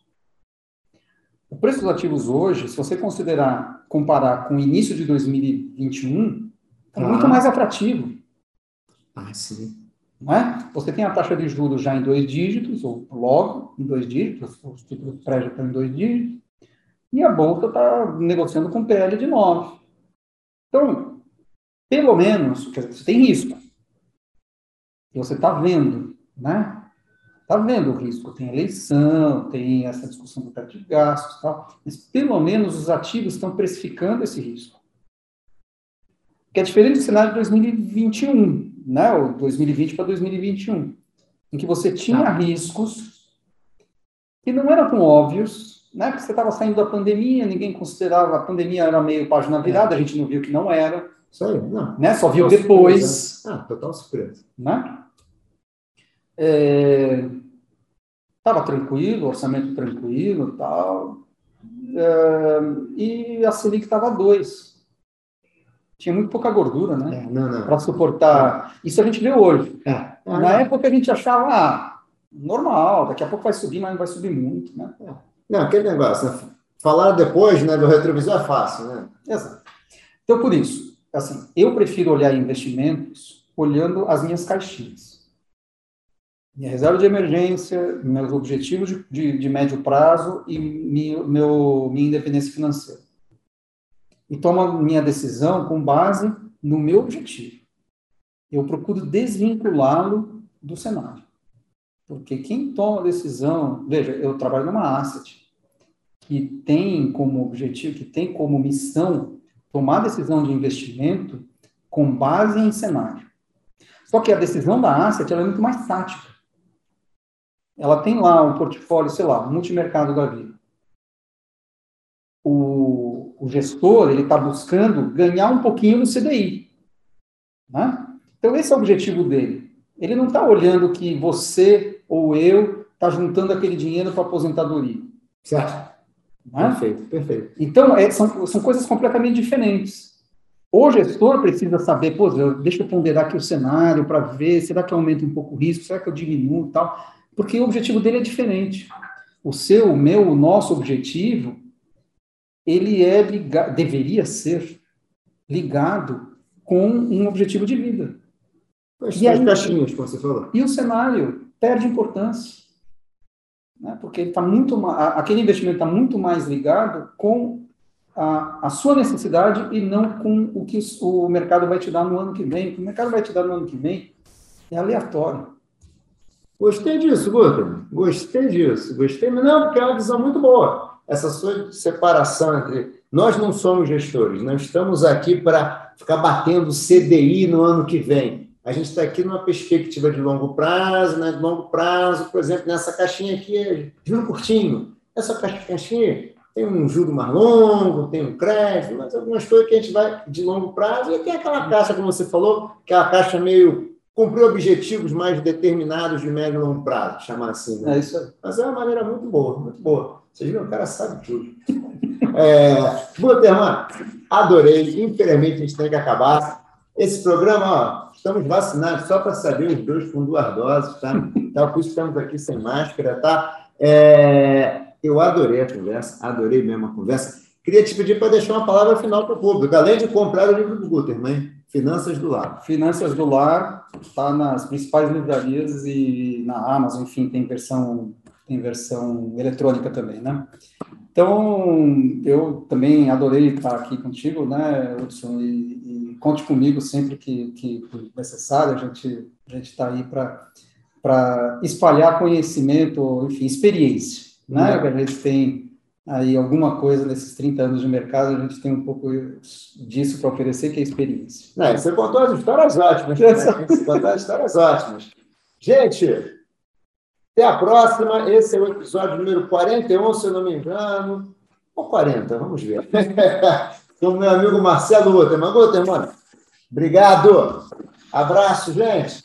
O preço dos ativos hoje, se você considerar, comparar com o início de 2021, É ah. muito mais atrativo. Ah, sim. Não é? Você tem a taxa de juros já em dois dígitos, ou logo em dois dígitos, os títulos prédios estão em dois dígitos, e a Bolsa está negociando com PL de 9. Então, pelo menos, dizer, você tem risco. Você está vendo, né? Está vendo o risco. Tem eleição, tem essa discussão do teto de gastos tal, mas pelo menos os ativos estão precificando esse risco. Que é diferente do cenário de 2021, né? O 2020 para 2021, em que você tinha tá. riscos que não eram tão óbvios, né? Porque você estava saindo da pandemia, ninguém considerava a pandemia era meio página virada, é. a gente não viu que não era. Isso aí, não. Né? Só viu depois. Surpresa. Ah, total surpresa. Né? Estava é, tranquilo, orçamento tranquilo tal. É, e a Selic estava 2. Tinha muito pouca gordura, né? É, Para suportar. Isso a gente vê hoje. É. Na época a gente achava, ah, normal, daqui a pouco vai subir, mas não vai subir muito, né? É. Não, aquele negócio, né? falar depois né, do retrovisor é fácil, né? Exato. Então, por isso, assim, eu prefiro olhar investimentos olhando as minhas caixinhas minha reserva de emergência, meus objetivos de, de, de médio prazo e meu, meu, minha independência financeira. E tomo minha decisão com base no meu objetivo. Eu procuro desvinculá-lo do cenário. Porque quem toma a decisão, veja, eu trabalho numa asset que tem como objetivo, que tem como missão tomar decisão de investimento com base em cenário. Só que a decisão da asset é muito mais tática ela tem lá um portfólio, sei lá, multimercado da vida. O, o gestor, ele está buscando ganhar um pouquinho no CDI. Né? Então, esse é o objetivo dele. Ele não está olhando que você ou eu está juntando aquele dinheiro para aposentadoria. Certo. Né? Perfeito, perfeito. Então, é, são, são coisas completamente diferentes. O gestor precisa saber, pô, deixa eu ponderar aqui o cenário para ver, será que aumenta um pouco o risco, será que eu diminuo tal porque o objetivo dele é diferente. O seu, o meu, o nosso objetivo, ele é ligado, deveria ser ligado com um objetivo de vida. As e aí, caixinhas, como você falou. E o cenário perde importância. Né? Porque ele tá muito, aquele investimento está muito mais ligado com a, a, sua necessidade e não com o que o mercado vai te dar no ano que vem. O que o mercado vai te dar no ano que vem é aleatório. Gostei disso, Guto. Gostei disso. Gostei, mas não, porque é uma visão muito boa. Essa sua separação entre. Nós não somos gestores, nós estamos aqui para ficar batendo CDI no ano que vem. A gente está aqui numa perspectiva de longo prazo, né? De longo prazo, por exemplo, nessa caixinha aqui é juro curtinho. Essa caixinha tem um juro mais longo, tem um crédito, mas algumas coisas que a gente vai de longo prazo. E tem aquela caixa, como você falou, que é a caixa meio cumprir objetivos mais determinados de médio e longo prazo, chamar assim. Né? É isso aí. Mas é uma maneira muito boa, muito boa. Vocês viram, o cara sabe tudo. [LAUGHS] é, adorei. Infelizmente, a gente tem que acabar. Esse programa, ó, estamos vacinados só para saber os dois com duas doses, tá? Então, por isso estamos aqui sem máscara, tá? É, eu adorei a conversa, adorei mesmo a conversa. Queria te pedir para deixar uma palavra final para o público, além de comprar o livro do Guterman. Finanças do Lar. Finanças do Lar está nas principais livrarias e na Amazon, enfim, tem versão tem versão eletrônica também, né? Então, eu também adorei estar aqui contigo, né, Hudson, e, e conte comigo sempre que, que necessário, a gente a gente está aí para espalhar conhecimento, enfim, experiência, né, que a gente tem aí alguma coisa nesses 30 anos de mercado, a gente tem um pouco disso para oferecer, que é experiência. Não, você contou as histórias ótimas. Né? Você contou as histórias ótimas. Gente, até a próxima. Esse é o episódio número 41, se eu não me engano. Ou 40, vamos ver. Com [LAUGHS] meu amigo Marcelo Guterman. Guterman, obrigado. Abraço, gente.